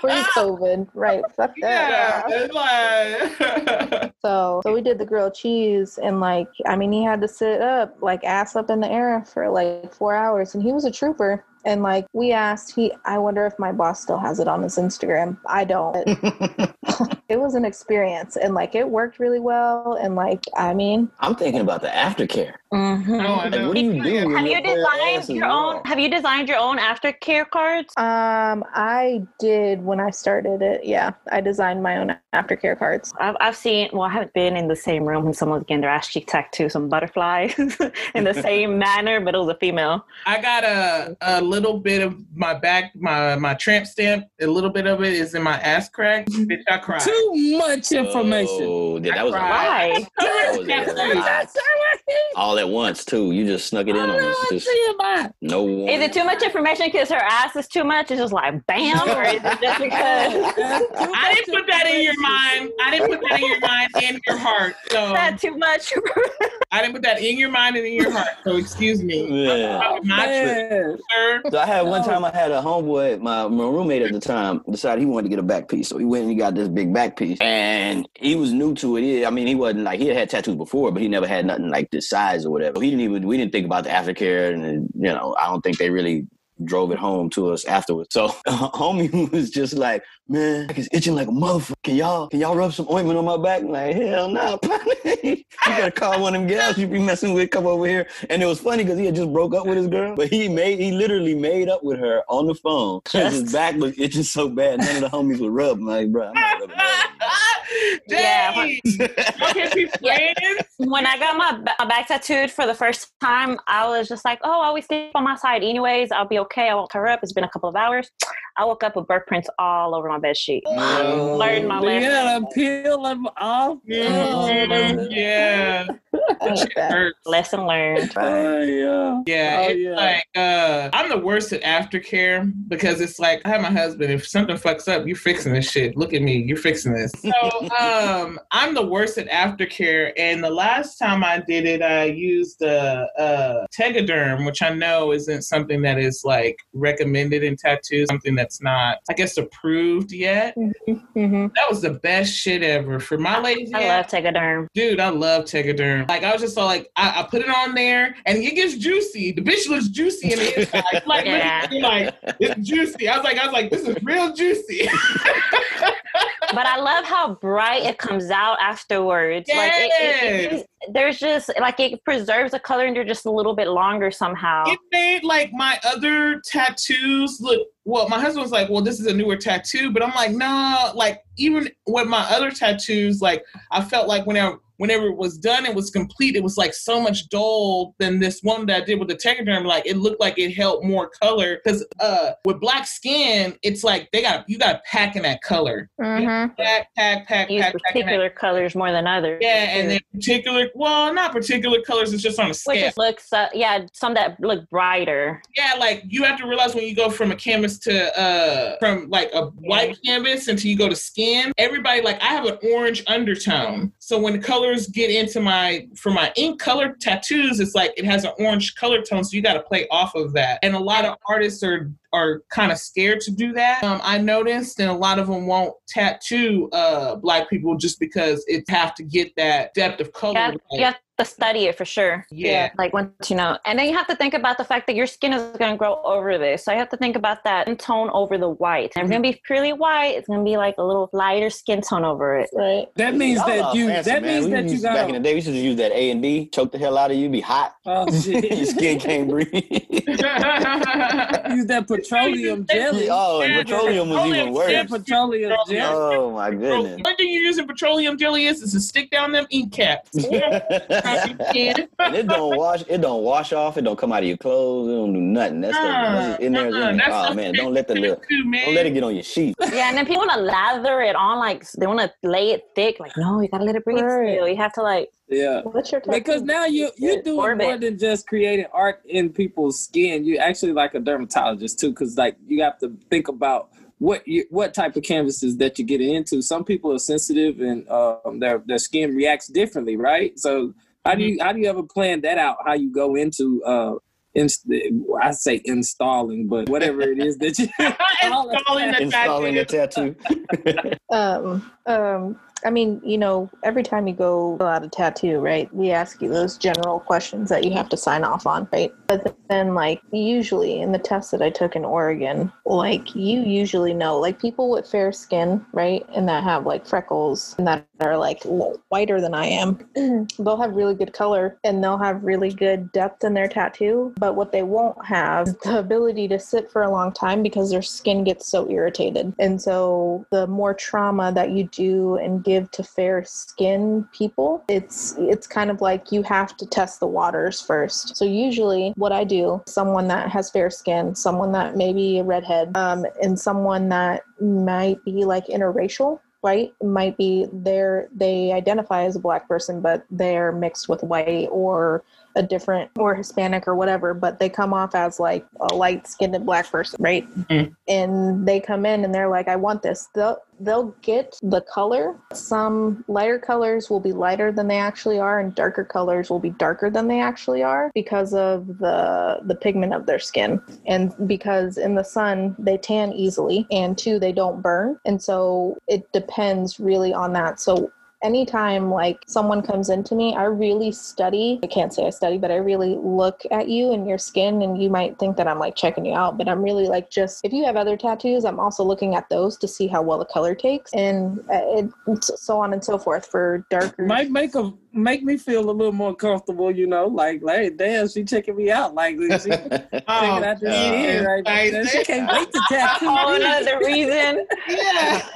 E: Pre-COVID, right? Fuck that.
B: yeah, it's like, *laughs*
E: So, so we did the grilled cheese, and like, I mean, he had to sit up, like ass up in the air for like four hours, and he was a trooper. And like, we asked, he, I wonder if my boss still has it on his Instagram. I don't. *laughs* it was an experience and like it worked really well and like I mean
D: I'm thinking about the aftercare.
C: Mhm.
B: No,
D: Like, what do you do?
C: Have
D: your
C: you designed your own?
D: raw?
C: Have you designed your own aftercare cards?
E: um I did when I started it. Yeah, I designed my own aftercare cards.
C: I've, I've seen, well, I haven't been in the same room when someone's getting their ass cheek tattoo, some butterflies *laughs* in the same *laughs* manner, but it was a female.
B: I got a a little bit of my back, my my tramp stamp. A little bit of it is in my ass crack. *laughs* Bitch, I cried.
A: Too much information.
D: Oh, yeah, that was a lot. That was a lot. All at once too. You just snuck it in on us. Just no one.
C: Is it too much information because her ass is too much? It's just like bam, or is it just *laughs* because
B: I didn't put that in your mind. I didn't put that in your mind and your heart. So
C: that too much? *laughs*
B: I didn't put that in your mind and in your heart. So excuse me. *laughs*
D: Yeah.
B: My
A: Man.
B: sir.
D: So I had one time I had a homeboy, my, my roommate at the time, decided he wanted to get a back piece. So he went and he got this big back piece. And he was new to it. He- I mean, he wasn't like he had had tattoos before, but he never had nothing like this size or whatever. He didn't even we didn't think about the aftercare and you know, I don't think they really drove it home to us afterwards. So *laughs* homie was just like, man, it's itching like a motherfucker. Can y'all can y'all rub some ointment on my back? I'm like, hell no, *laughs* you gotta call one of them gals you be messing with, come over here. And it was funny because he had just broke up with his girl, but he made he literally made up with her on the phone. his back was itching so bad, none of the homies would rub. I'm like, bro, I'm not rubbing.
B: Dang. *laughs* Okay, be *laughs* friends.
C: when I got my, my back tattooed for the first time, I was just like, oh, I always sleep on my side anyways. I'll be okay. I won't tear up. It's been a couple of hours. I woke up with burp prints all over my bed sheet.
D: Oh.
C: Learned my
A: You
C: lesson.
A: gotta peel them off. *laughs*
B: Yeah.
E: I like
C: Lesson learned.
A: Oh, yeah.
B: Yeah,
A: Oh,
B: it's
A: yeah.
B: like uh I'm the worst at aftercare because it's like I have my husband. If something fucks up, you're fixing this shit. Look at me, you're fixing this. So *laughs* um I'm the worst at aftercare. And the last time I did it, I used uh uh Tegaderm, which I know isn't something that is like recommended in tattoos, something that's not, I guess, approved yet.
E: hmm
B: That was the best shit ever for my ladies.
C: I love Tegaderm.
B: Dude, I love Tegaderm. Like I was just so like I, I put it on there and it gets juicy. The bitch looks juicy in the inside. Like, *laughs*
C: Yeah.
B: like it's juicy. I was like, I was like, this is real juicy. *laughs*
C: But I love how bright it comes out afterwards. Like it, it, it
B: Yes.
C: there's just like it preserves the color and they're just a little bit longer somehow.
B: it made like my other tattoos look well my husband was like well this is a newer tattoo but i'm like no like even with my other tattoos like i felt like whenever whenever it was done it was complete it was like so much dull than this one that i did with the tegaderm like it looked like it held more color because uh with black skin it's like they got you got to pack in that color
E: hmm
B: pack pack pack
C: Use
B: pack, pack
C: particular colors more than others.
B: yeah and then particular well not particular colors it's just on a
C: which
B: scale
C: just looks uh, yeah some that look brighter.
B: Yeah, like you have to realize when you go from a canvas to uh from like a white canvas until you go to skin, everybody like I have an orange undertone. So when the colors get into my for my ink color tattoos, it's like it has an orange color tone. So you gotta play off of that. And a lot of artists are are kind of scared to do that. Um, I noticed, and a lot of them won't tattoo uh black people just because it have to get that depth of color.
C: You have,
B: right.
C: you have to study it for sure.
B: yeah.
C: Like once you know, and then you have to think about the fact that your skin is going to grow over this. So you have to think about that and tone over the white. And if it's going to be purely white, it's going to be like a little lighter skin tone over it.
E: Right.
A: That means
D: Y'all
A: that you.
D: fancy,
A: that
D: man.
A: means
D: We
A: that you
D: used- back in the day. We used to use that A and D, choke the hell out of you, be hot.
A: Oh *laughs*
D: Your skin can't breathe. *laughs*
A: Use that petroleum jelly.
D: oh, and petroleum was even worse.
A: That petroleum jelly.
D: Oh my goodness.
B: One thing you're using petroleum jelly is is to stick down them ink caps. *laughs* *laughs*
D: and it don't wash. It don't wash off. It don't come out of your clothes. It don't do nothing. That's
B: Uh,
D: in there.
B: uh-uh,
D: in there.
B: that's
D: Oh
B: the
D: man, don't let the little,
B: too,
D: don't let it get on your sheet.
C: Yeah, and then people want to lather it on like they want to lay it thick. Like no, you got to let it breathe.
E: Right.
C: Still. You have to like
A: Yeah.
E: What's your?
A: Because now you you're doing
C: Orbit.
A: more than just creating art in people's skin. You actually like a dermatologist too, because like you have to think about what you what type of canvases that you're getting into. Some people are sensitive and um, their their skin reacts differently, right? So how do you how do you ever plan that out? How you go into uh, inst- I say installing, but whatever it is that you *laughs* *laughs*
B: Installing the
D: Installing a
B: tattoo.
D: tattoo. *laughs*
E: um, um, I mean, you know, every time you go fill out a tattoo, right? We ask you those general questions that you have to sign off on, right? But then, like, usually in the test that I took in Oregon, like, you usually know, like, people with fair skin, right? And that have like freckles and that are like whiter than I am, *clears throat* they'll have really good color and they'll have really good depth in their tattoo. But what they won't have is the ability to sit for a long time because their skin gets so irritated. And so the more trauma that you do and give to fair skin people, it's it's kind of like you have to test the waters first. So usually what I do, someone that has fair skin, someone that maybe a redhead, um, and someone that might be like interracial right might be there they identify as a black person but they're mixed with white or a different or Hispanic or whatever, but they come off as like a light skinned black person, right? Mm-hmm. And they come in and they're like, I want this. They'll they'll get the color. Some lighter colors will be lighter than they actually are, and darker colors will be darker than they actually are because of the the pigment of their skin. And because in the sun they tan easily, and two, they don't burn. And so it depends really on that. So anytime like someone comes into me, I really study. I can't say I study, but I really look at you and your skin, and you might think that I'm like checking you out, but I'm really like just if you have other tattoos, I'm also looking at those to see how well the color takes, and uh, it, so on and so forth for darker.
A: Might make a make me feel a little more comfortable, you know, like, like damn, she checking me out. Like, she *laughs* oh, out this uh, right there. She can't wait to tattoo *laughs*
C: Oh, another reason.
B: yeah.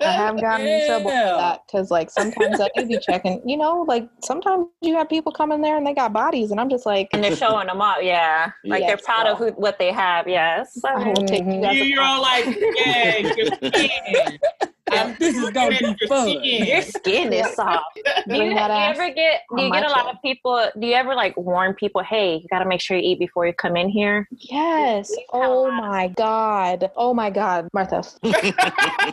E: I have gotten yeah. in trouble for that because, like, sometimes I do be checking, you know, like, sometimes you have people come in there and they got bodies, and I'm just like,
C: and they're showing them up, yeah. Like, yes, they're proud of who, what they have, yes.
B: I will take you guys. You're all like, yeah, *laughs*
A: this is gonna be fun.
C: Your skin is *laughs* soft. *laughs* Do you, you ever get do you get a lot of people do you ever like warn people, hey, you gotta make sure you eat before you come in here?
E: Yes. Oh my God. Oh my God, Martha. *laughs*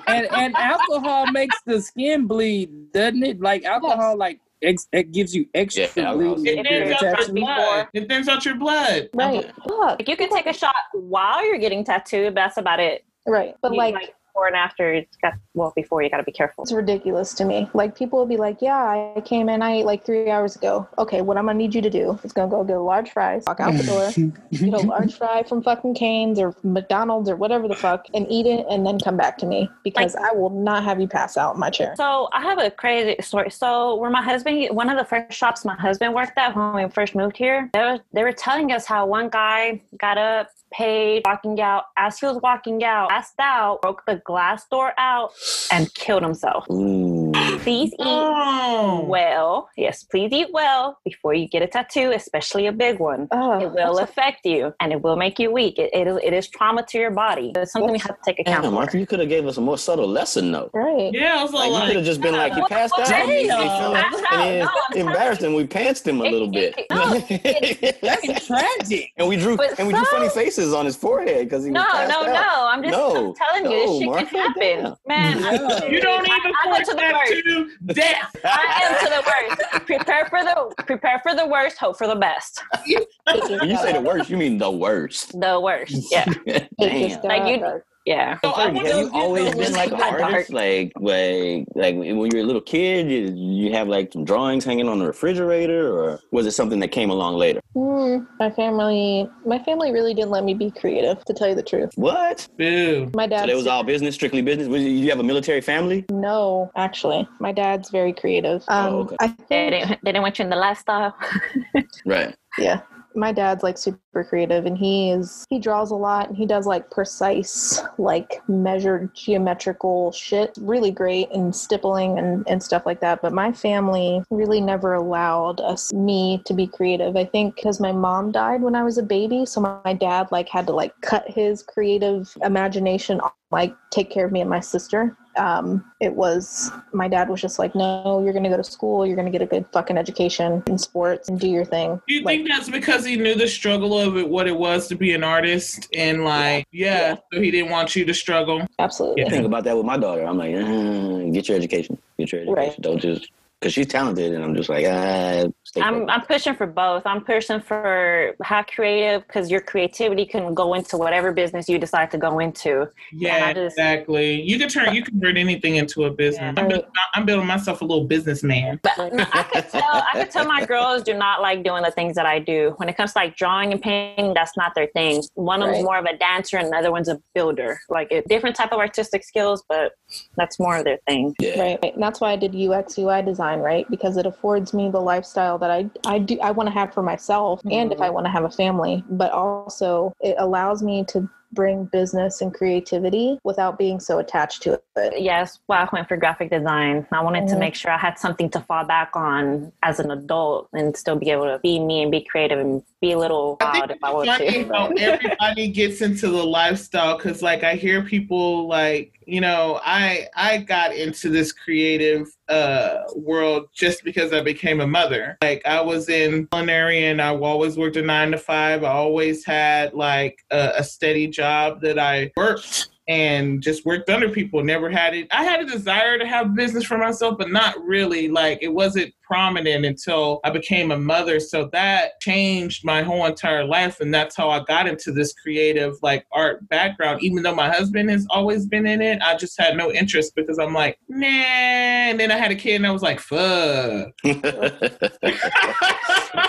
A: and and alcohol makes the skin bleed, doesn't it? Like alcohol yes. like Ex- it gives you extra yeah, bleeding.
B: It thins out your blood. It thins out your blood.
E: Right.
C: Look, if you can take a shot while you're getting tattooed, that's about it.
E: Right. But you, like, like
C: before and after it's got well before you got to be careful.
E: It's ridiculous to me. Like people will be like yeah i came in i ate like three hours ago. Okay what i'm gonna need you to do is gonna go get a large fries walk out the door *laughs* get a large fry from fucking Cane's or mcdonald's or whatever the fuck and eat it and then come back to me because like, i will not have you pass out in my chair.
C: So i have a crazy story. So where my husband one of the first shops my husband worked at when we first moved here they were, they were telling us how one guy got up paid walking out as he was walking out passed out broke the glass door out and killed himself. Ooh. Please eat oh. well. Yes, please eat well before you get a tattoo, especially a big one. Oh, it will affect you and it will make you weak. It, it, is, it is trauma to your body. It's something we have to take account
D: Damn, Martha, you could have gave us a more subtle lesson though.
E: Right.
B: Yeah, I was like,
D: like you could have just been like, you passed out. and, he, and embarrassed him. We pantsed him a little bit. *laughs*
A: That's tragic.
D: And we drew and we drew funny faces on his forehead because he
C: no,
D: was
C: no,
D: no,
C: no. I'm just no, I'm telling you, this shit Martha, can happen, damn. man.
B: Yeah. You don't even I, I went to the worst. Death. *laughs*
C: I am to the worst. Prepare for the prepare for the worst. Hope for the best.
D: when you say the worst, you mean the worst.
C: The worst. Yeah. *laughs*
D: Damn.
C: Like you, yeah.
D: So have you always been *laughs* like an artist? Like, like, like when you were a little kid, you, you have like some drawings hanging on the refrigerator, or was it something that came along later?
E: Mm, my family, my family really didn't let me be creative, to tell you the truth.
D: What?
B: Boo.
E: My dad.
D: So it was all business, strictly business. Was, you have a military family?
E: No, actually, my dad's very creative. Oh, um, oh, okay. I think,
C: they, didn't, they didn't want you in the lifestyle. *laughs*
D: right.
E: Yeah my dad's like super creative and he is he draws a lot and he does like precise like measured geometrical shit really great and stippling and, and stuff like that but my family really never allowed us me to be creative. I think because my mom died when i was a baby so my, dad like had to like cut his creative imagination like take care of me and my sister um, it was my dad was just like, no, you're going to go to school, you're going to get a good fucking education in sports and do your thing.
B: Do you
E: like,
B: think that's because he knew the struggle of it, what it was to be an artist, and like, yeah, yeah. so he didn't want you to struggle?
E: Absolutely.
D: Yeah, think about that with my daughter. I'm like, uh, get your education, get your education. Right. Don't just because she's talented, and I'm just like, ah,
C: I'm. I'm pushing for both. I'm pushing for how creative because your creativity can go into whatever business you decide to go into.
B: Yeah,
C: just-
B: exactly. You can turn, you can convert anything into a business.
C: Yeah.
B: I'm, building, I'm building myself a little businessman.
C: But I could tell I could tell my girls do not like doing the things that I do. When it comes to like drawing and painting, that's not their thing. One of them's
E: Right.
C: more of a dancer and the other one's a builder. Like a different type of artistic skills, but that's more of their thing.
D: yeah.
E: Right. And that's why I did UX UI design, right? Because it affords me the lifestyle that I I do I want to have for myself and if I want to have a family, but also it allows me to bring business and creativity without being so attached to it.
C: Yes, why I went for graphic design. I wanted to
E: Mhm.
C: make sure I had something to fall back on as an adult and still be able to be me and be creative and be a little
B: I
C: wild
B: think
C: if I want
B: funny
C: to.
B: how *laughs* everybody gets into the lifestyle because, like, I hear people like, you know, I I got into this creative uh world just because I became a mother. Like, I was in culinary and I always worked a nine to five. I always had like a, a steady job that I worked and just worked under people. Never had it. I had a desire to have business for myself, but not really. Like, it wasn't prominent until I became a mother. So that changed my whole entire life. And that's how I got into this creative, like art background. Even though my husband has always been in it, I just had no interest because I'm like, nah. And then I had a kid and I was like, fuck. *laughs* *laughs*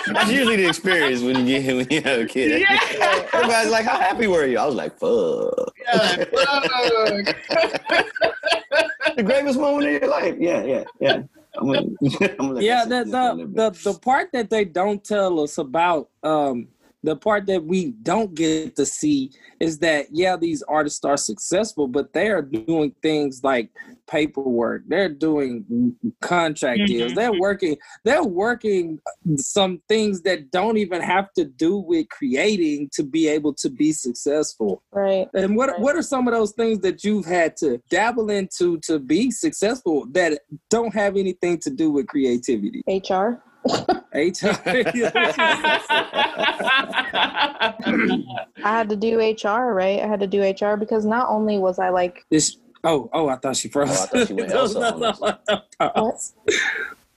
D: That's usually the experience when you get when you have a kid.
B: Yeah.
D: Everybody's like, "How happy were you?" I was like, "Fuck."
B: Yeah, fuck. *laughs*
D: the greatest moment of your life. Yeah, yeah, yeah. I'm gonna, *laughs* I'm
A: yeah the the, the the part that they don't tell us about um the part that we don't get to see is that yeah these artists are successful but they are doing things like paperwork they're doing contract deals
B: Mhm.
A: they're working they're working some things that don't even have to do with creating to be able to be successful
E: Right.
A: and what
E: Right.
A: what are some of those things that you've had to dabble into to be successful that don't have anything to do with creativity?
E: HR.
A: HR. *laughs*
E: I had to do HR, right? I had to do HR because not only was I like
A: this, oh, oh, I thought she froze.
D: Oh, I thought she went *laughs*
A: Those-
D: Elsa on
A: those-
D: us.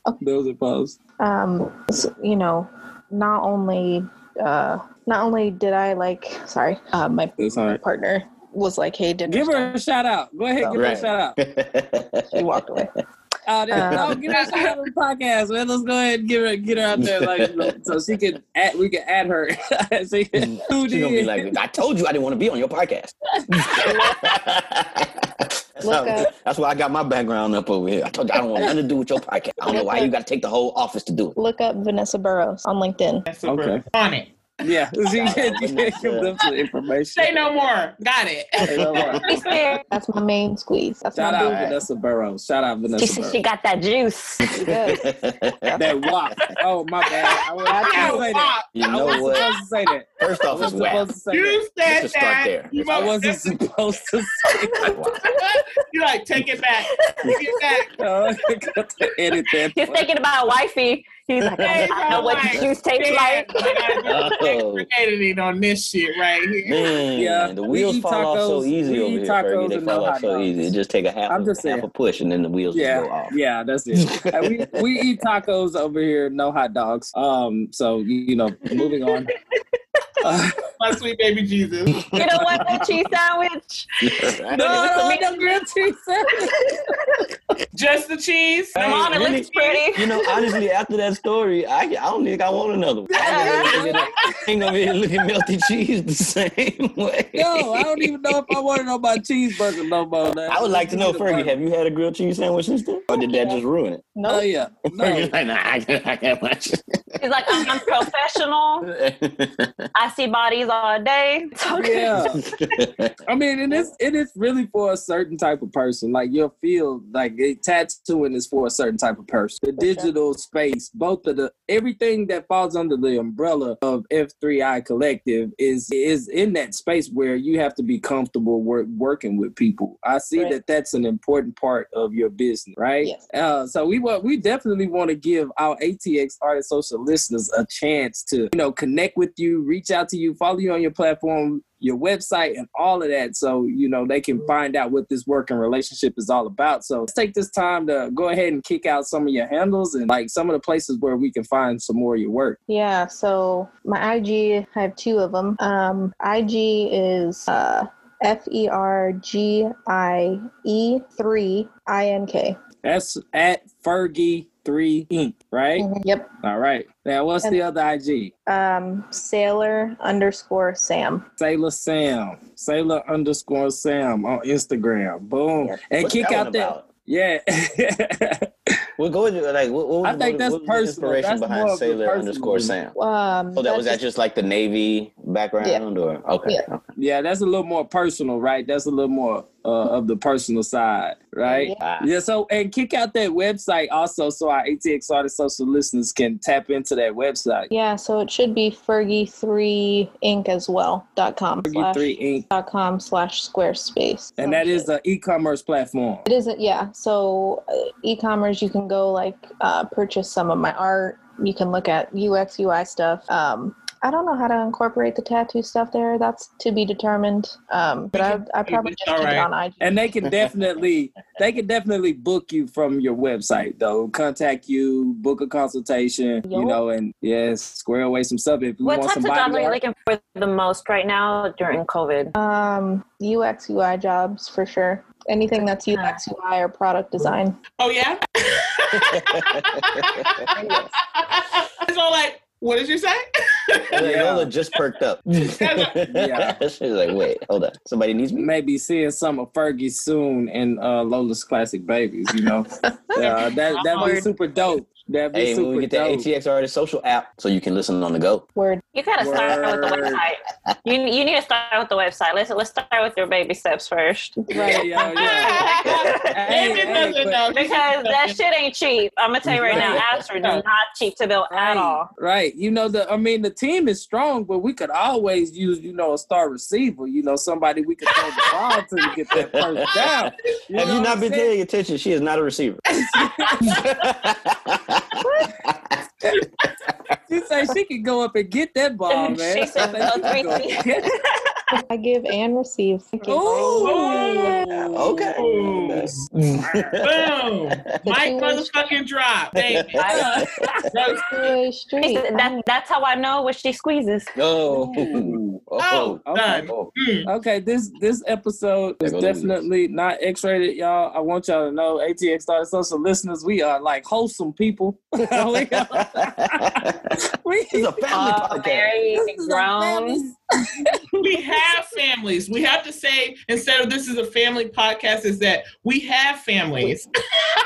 E: what? *laughs*
A: Those are paused.
E: um s- you know not only uh not only did i like sorry uh my
A: It's
E: partner was like hey dinner
A: Give her a shout out. Go ahead, give her a shout out.
E: she walked away *laughs*
A: Oh, there,
E: Um,
A: oh, *laughs* give her a shout out on the podcast, man. Let's go ahead and get her get her out there, like you know, so she can add. We can add her. *laughs* *laughs* she can
D: She's gonna be like, "I told you I didn't want to be on your podcast." That's,
E: Look
D: how-
E: up.
D: that's why I got my background up over here. I told you I don't want nothing to do with your podcast. I don't know why you got to take the whole office to do it.
E: look up vanessa burrows on linkedin
B: That's super
A: Okay.
B: on it.
A: Yeah, *laughs* she can, you can give them some information.
B: Say no more. Got it.
A: Say no more.
E: That's my main squeeze that's
A: Shout
E: my
A: out
E: boo
A: Vanessa Burrows. Shout out
C: She
A: Vanessa
C: said
A: Burrows.
C: she got that juice. *laughs*
A: That wop. Oh my bad. I wasn't supposed to say that.
D: you
A: I
D: know
A: wasn't
D: what?
A: supposed to say that.
D: First off, it's
A: wasn't
D: whack.
A: supposed to say
B: You
A: that.
B: said
D: Let's
B: that.
D: there.
B: You,
A: I wasn't *laughs* supposed to say that.
B: you like take it back. Take it back.
A: that. I got to edit that.
C: He's thinking about wifey. He's like, I, I know what the juice tastes like.
D: Oh. *laughs*
B: Editing on this shit right here.
D: Man,
A: Yeah,
D: the wheels
A: eat
D: fall off so easy over here,
A: tacos
D: Fergie. They
A: and
D: fall
A: no
D: off
A: hot
D: so
A: dogs.
D: easy. It just take a half,
A: I'm
D: a,
A: just
D: half a push and then the wheels
A: Yeah,
D: just go off.
A: yeah, that's it. *laughs* We we eat tacos over here, no hot dogs. Um, so you know, moving on. *laughs* Uh, *laughs*
B: My sweet baby Jesus.
C: You know what? That cheese sandwich.
D: Right? *laughs*
A: no, I don't want no grilled cheese sandwich. *laughs*
B: Just the cheese.
D: Hey,
C: Come on, it
D: really?
C: looks pretty.
D: You know, honestly, after that story, I, I don't think I want another one. I ain't gonna be able to look at melty cheese the same way.
A: No, I don't even know if I want to know about cheeseburger no more. man.
D: I would like to know,
A: Give me the
D: Fergie,
A: burger.
D: have you had a grilled cheese sandwich since then? Or did that just ruin it?
A: Oh
E: no
A: yeah, no.
D: Fergie's like, nah, I can't, I can't watch
C: He's like, I'm, I'm professional.
D: It.
C: I see bodies all day. *laughs*
A: Yeah. *laughs* I mean, and it's it is really for a certain type of person. Like your field, like it, tattooing is for a certain type of person. The digital space, both of the everything that falls under the umbrella of F3I Collective is is in that space where you have to be comfortable work, working with people. I see
E: Right.
A: that that's an important part of your business, right?
E: Yes.
A: Uh, so we want we definitely want to give our ATX Artist Social listeners a chance to you know connect with you, reach out to you, follow you on your platform, your website, and all of that. So, you know, they can find out what this working relationship is all about. So let's take this time to go ahead and kick out some of your handles and like some of the places where we can find some more of your work.
E: Yeah, so my IG, I have two of them. Um, IG is uh, F E R G I E 3 I N K.
A: That's at Fergie Three Inc. Right?
E: Yep.
A: All right. Now, what's the other IG?
E: Um, Sailor underscore Sam.
A: Sailor Sam. Sailor underscore Sam on Instagram. Boom.
E: Yes.
A: And
D: What's
A: kick
D: that
A: out that. Yeah.
D: We'll go with like what, what,
A: I think
D: what-
A: that's
D: what
A: personal.
D: inspiration
A: That's more
D: behind Sailor
A: personal
D: underscore. Sam.
E: Um,
D: Oh, that was that
E: that's
D: just like the Navy background, or okay,
E: Yeah.
D: okay.
A: yeah, that's a little more personal, right? That's a little more uh, of the personal side, right?
E: Yeah.
D: Ah.
A: Yeah, so and kick out that website also so our ATX artist social listeners can tap into that website.
E: Yeah, so it should be Fergie3 Ink. as well. Dot com
A: Fergie3 Ink.
E: dot com slash Squarespace.
A: And that is the e-commerce platform.
E: It isn't, yeah. So uh, e-commerce, you can go like uh, purchase some of my art. You can look at UX UI stuff. Um, I don't know how to incorporate the tattoo stuff there. That's to be determined. Um, but I, I probably
B: It's
E: just keep it
B: alright.
E: on IG.
A: And they can *laughs* definitely they can definitely book you from your website though. Contact you, book a consultation, you know, and yes, square away some stuff if you
C: What
A: want
C: types of
A: somebody.
C: jobs are you looking for the most right now during COVID?
E: Um, UX UI jobs for sure. Anything that's UX UI or product design.
B: Oh yeah. *laughs* *laughs* it's all like, what did you say?
D: And. Lola just perked up. *laughs*
A: Yeah. *laughs*
D: She's like, wait, hold on. Somebody needs me.
A: maybe seeing some of Fergie soon in uh, Lola's classic babies. You know, *laughs* uh, that that'd be super dope. That'd be
D: Hey,
A: super
D: when we get the
A: dope.
D: ATX Artist social app, so you can listen on the go.
E: Word.
C: You gotta start with the website. You you need to start with the website. Let's let's start with your baby steps first. *laughs*
A: Right, yeah, yeah. *laughs* Hey, hey, but-
C: Because that shit ain't cheap. I'm gonna tell you right now,
A: Right.
C: apps are not cheap to build at all.
A: Right. You know, the I mean the team is strong, but we could always use, you know, a star receiver, you know, somebody we could throw the ball to to get that first down. *laughs*
D: Have you not been
A: saying?
D: paying attention? She is not a receiver.
A: She say she could go up and get that ball, man.
C: She said,
A: She
C: "No,
A: could
C: three
A: go
C: feet."
A: get it.
E: I give and receive. I give
A: Ooh.
D: okay.
B: Ooh. Boom. Mm.
E: Mike
B: motherfucking drop, baby. *laughs*
C: I-
E: two-way
C: She
E: street.
C: said, that, that's how I know what she squeezes.
D: Oh. Mm.
B: Oh,
A: Okay.
D: Oh.
A: Okay, this this episode is
D: There go
A: definitely not X rated, y'all. I want y'all to know, ATX Artist Social listeners, we are like wholesome people. *laughs* we, *laughs* we,
D: It's a family
C: Oh,
D: podcast.
C: very
A: This is a
C: grown.
A: family- *laughs*
B: We have families. We have to say instead of this is a family podcast, is that we have families.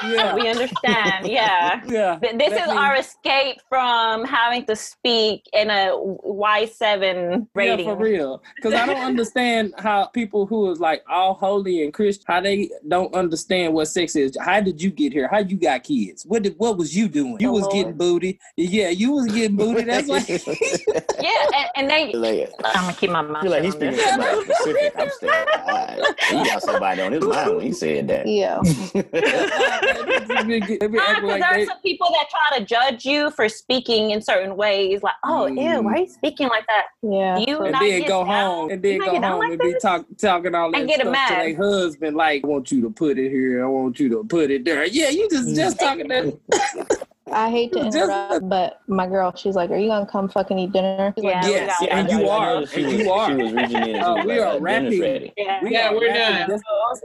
A: yeah,
C: We understand. Yeah.
A: yeah.
C: This
A: That
C: is
A: means-
C: our escape from having to speak in a Y7 rating.
A: Yeah, for real. Because I don't understand how people who is like all holy and Christian, how they don't understand what sex is. How did you get here? How you got kids? What did what was you doing? You
C: Oh,
A: was
C: Lord.
A: getting booty. Yeah, you was getting booty. That's like *laughs* *laughs*
C: Yeah, and, and they.
D: like,
C: I'm gonna keep my mouth
D: like he's speaking
C: this.
D: to somebody specific. I'm still, uh, he got somebody on his mind when he said that.
E: Yeah.
A: they be, they be
C: Nah,
A: acting
C: 'cause
A: like
C: there are some people that try to judge you for speaking in certain ways. Like, oh, ew,
A: Mm.
C: why are you speaking like that?
E: Yeah.
C: You
E: so-
A: and then go
C: down?
A: home and then go home
C: like
A: and be
C: this?
A: talk, talking all
C: I
A: that
C: get
A: stuff
C: mad.
A: to their husband. Like, I want you to put it here. I want you to put it there. Yeah, you just just mm. talking that.
E: I hate to
A: Just-
E: interrupt, but my girl, she's like, "Are you gonna come fucking eat dinner?" She's like,
C: Yeah, we
A: Yes,
C: got
A: and you are,
D: noticed She
A: and
D: was,
A: you are.
D: She was reaching in. *laughs* and
A: Uh,
D: she was
A: we
D: like,
A: are
D: uh,
A: rapping.
D: ready.
C: Yeah.
A: We
B: Yeah,
A: are
B: we're
A: rapping
B: done.
A: this-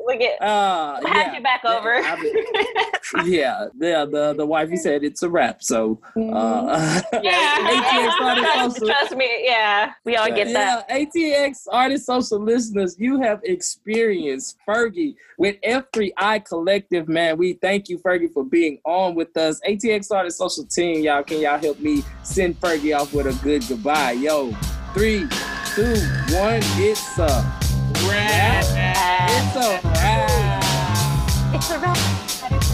C: we get.
A: Uh,
C: I had
A: yeah.
C: you back over.
A: I *laughs* yeah, yeah. The the wife, wifey said it's a wrap. So,
E: "Mhm."
A: uh, *laughs*
C: Yeah,
A: ATX
C: trust, trust me. Yeah, we all get that.
A: Yeah, ATX Artist Social listeners, you have experienced Fergie with F3I Collective, man. We thank you, Fergie, for being on with us. ATX Artist Social 10, y'all. Can y'all help me send Fergie off with a good goodbye? Yo, three, two, one. It's a
B: wrap. It's a wrap. It's a wrap.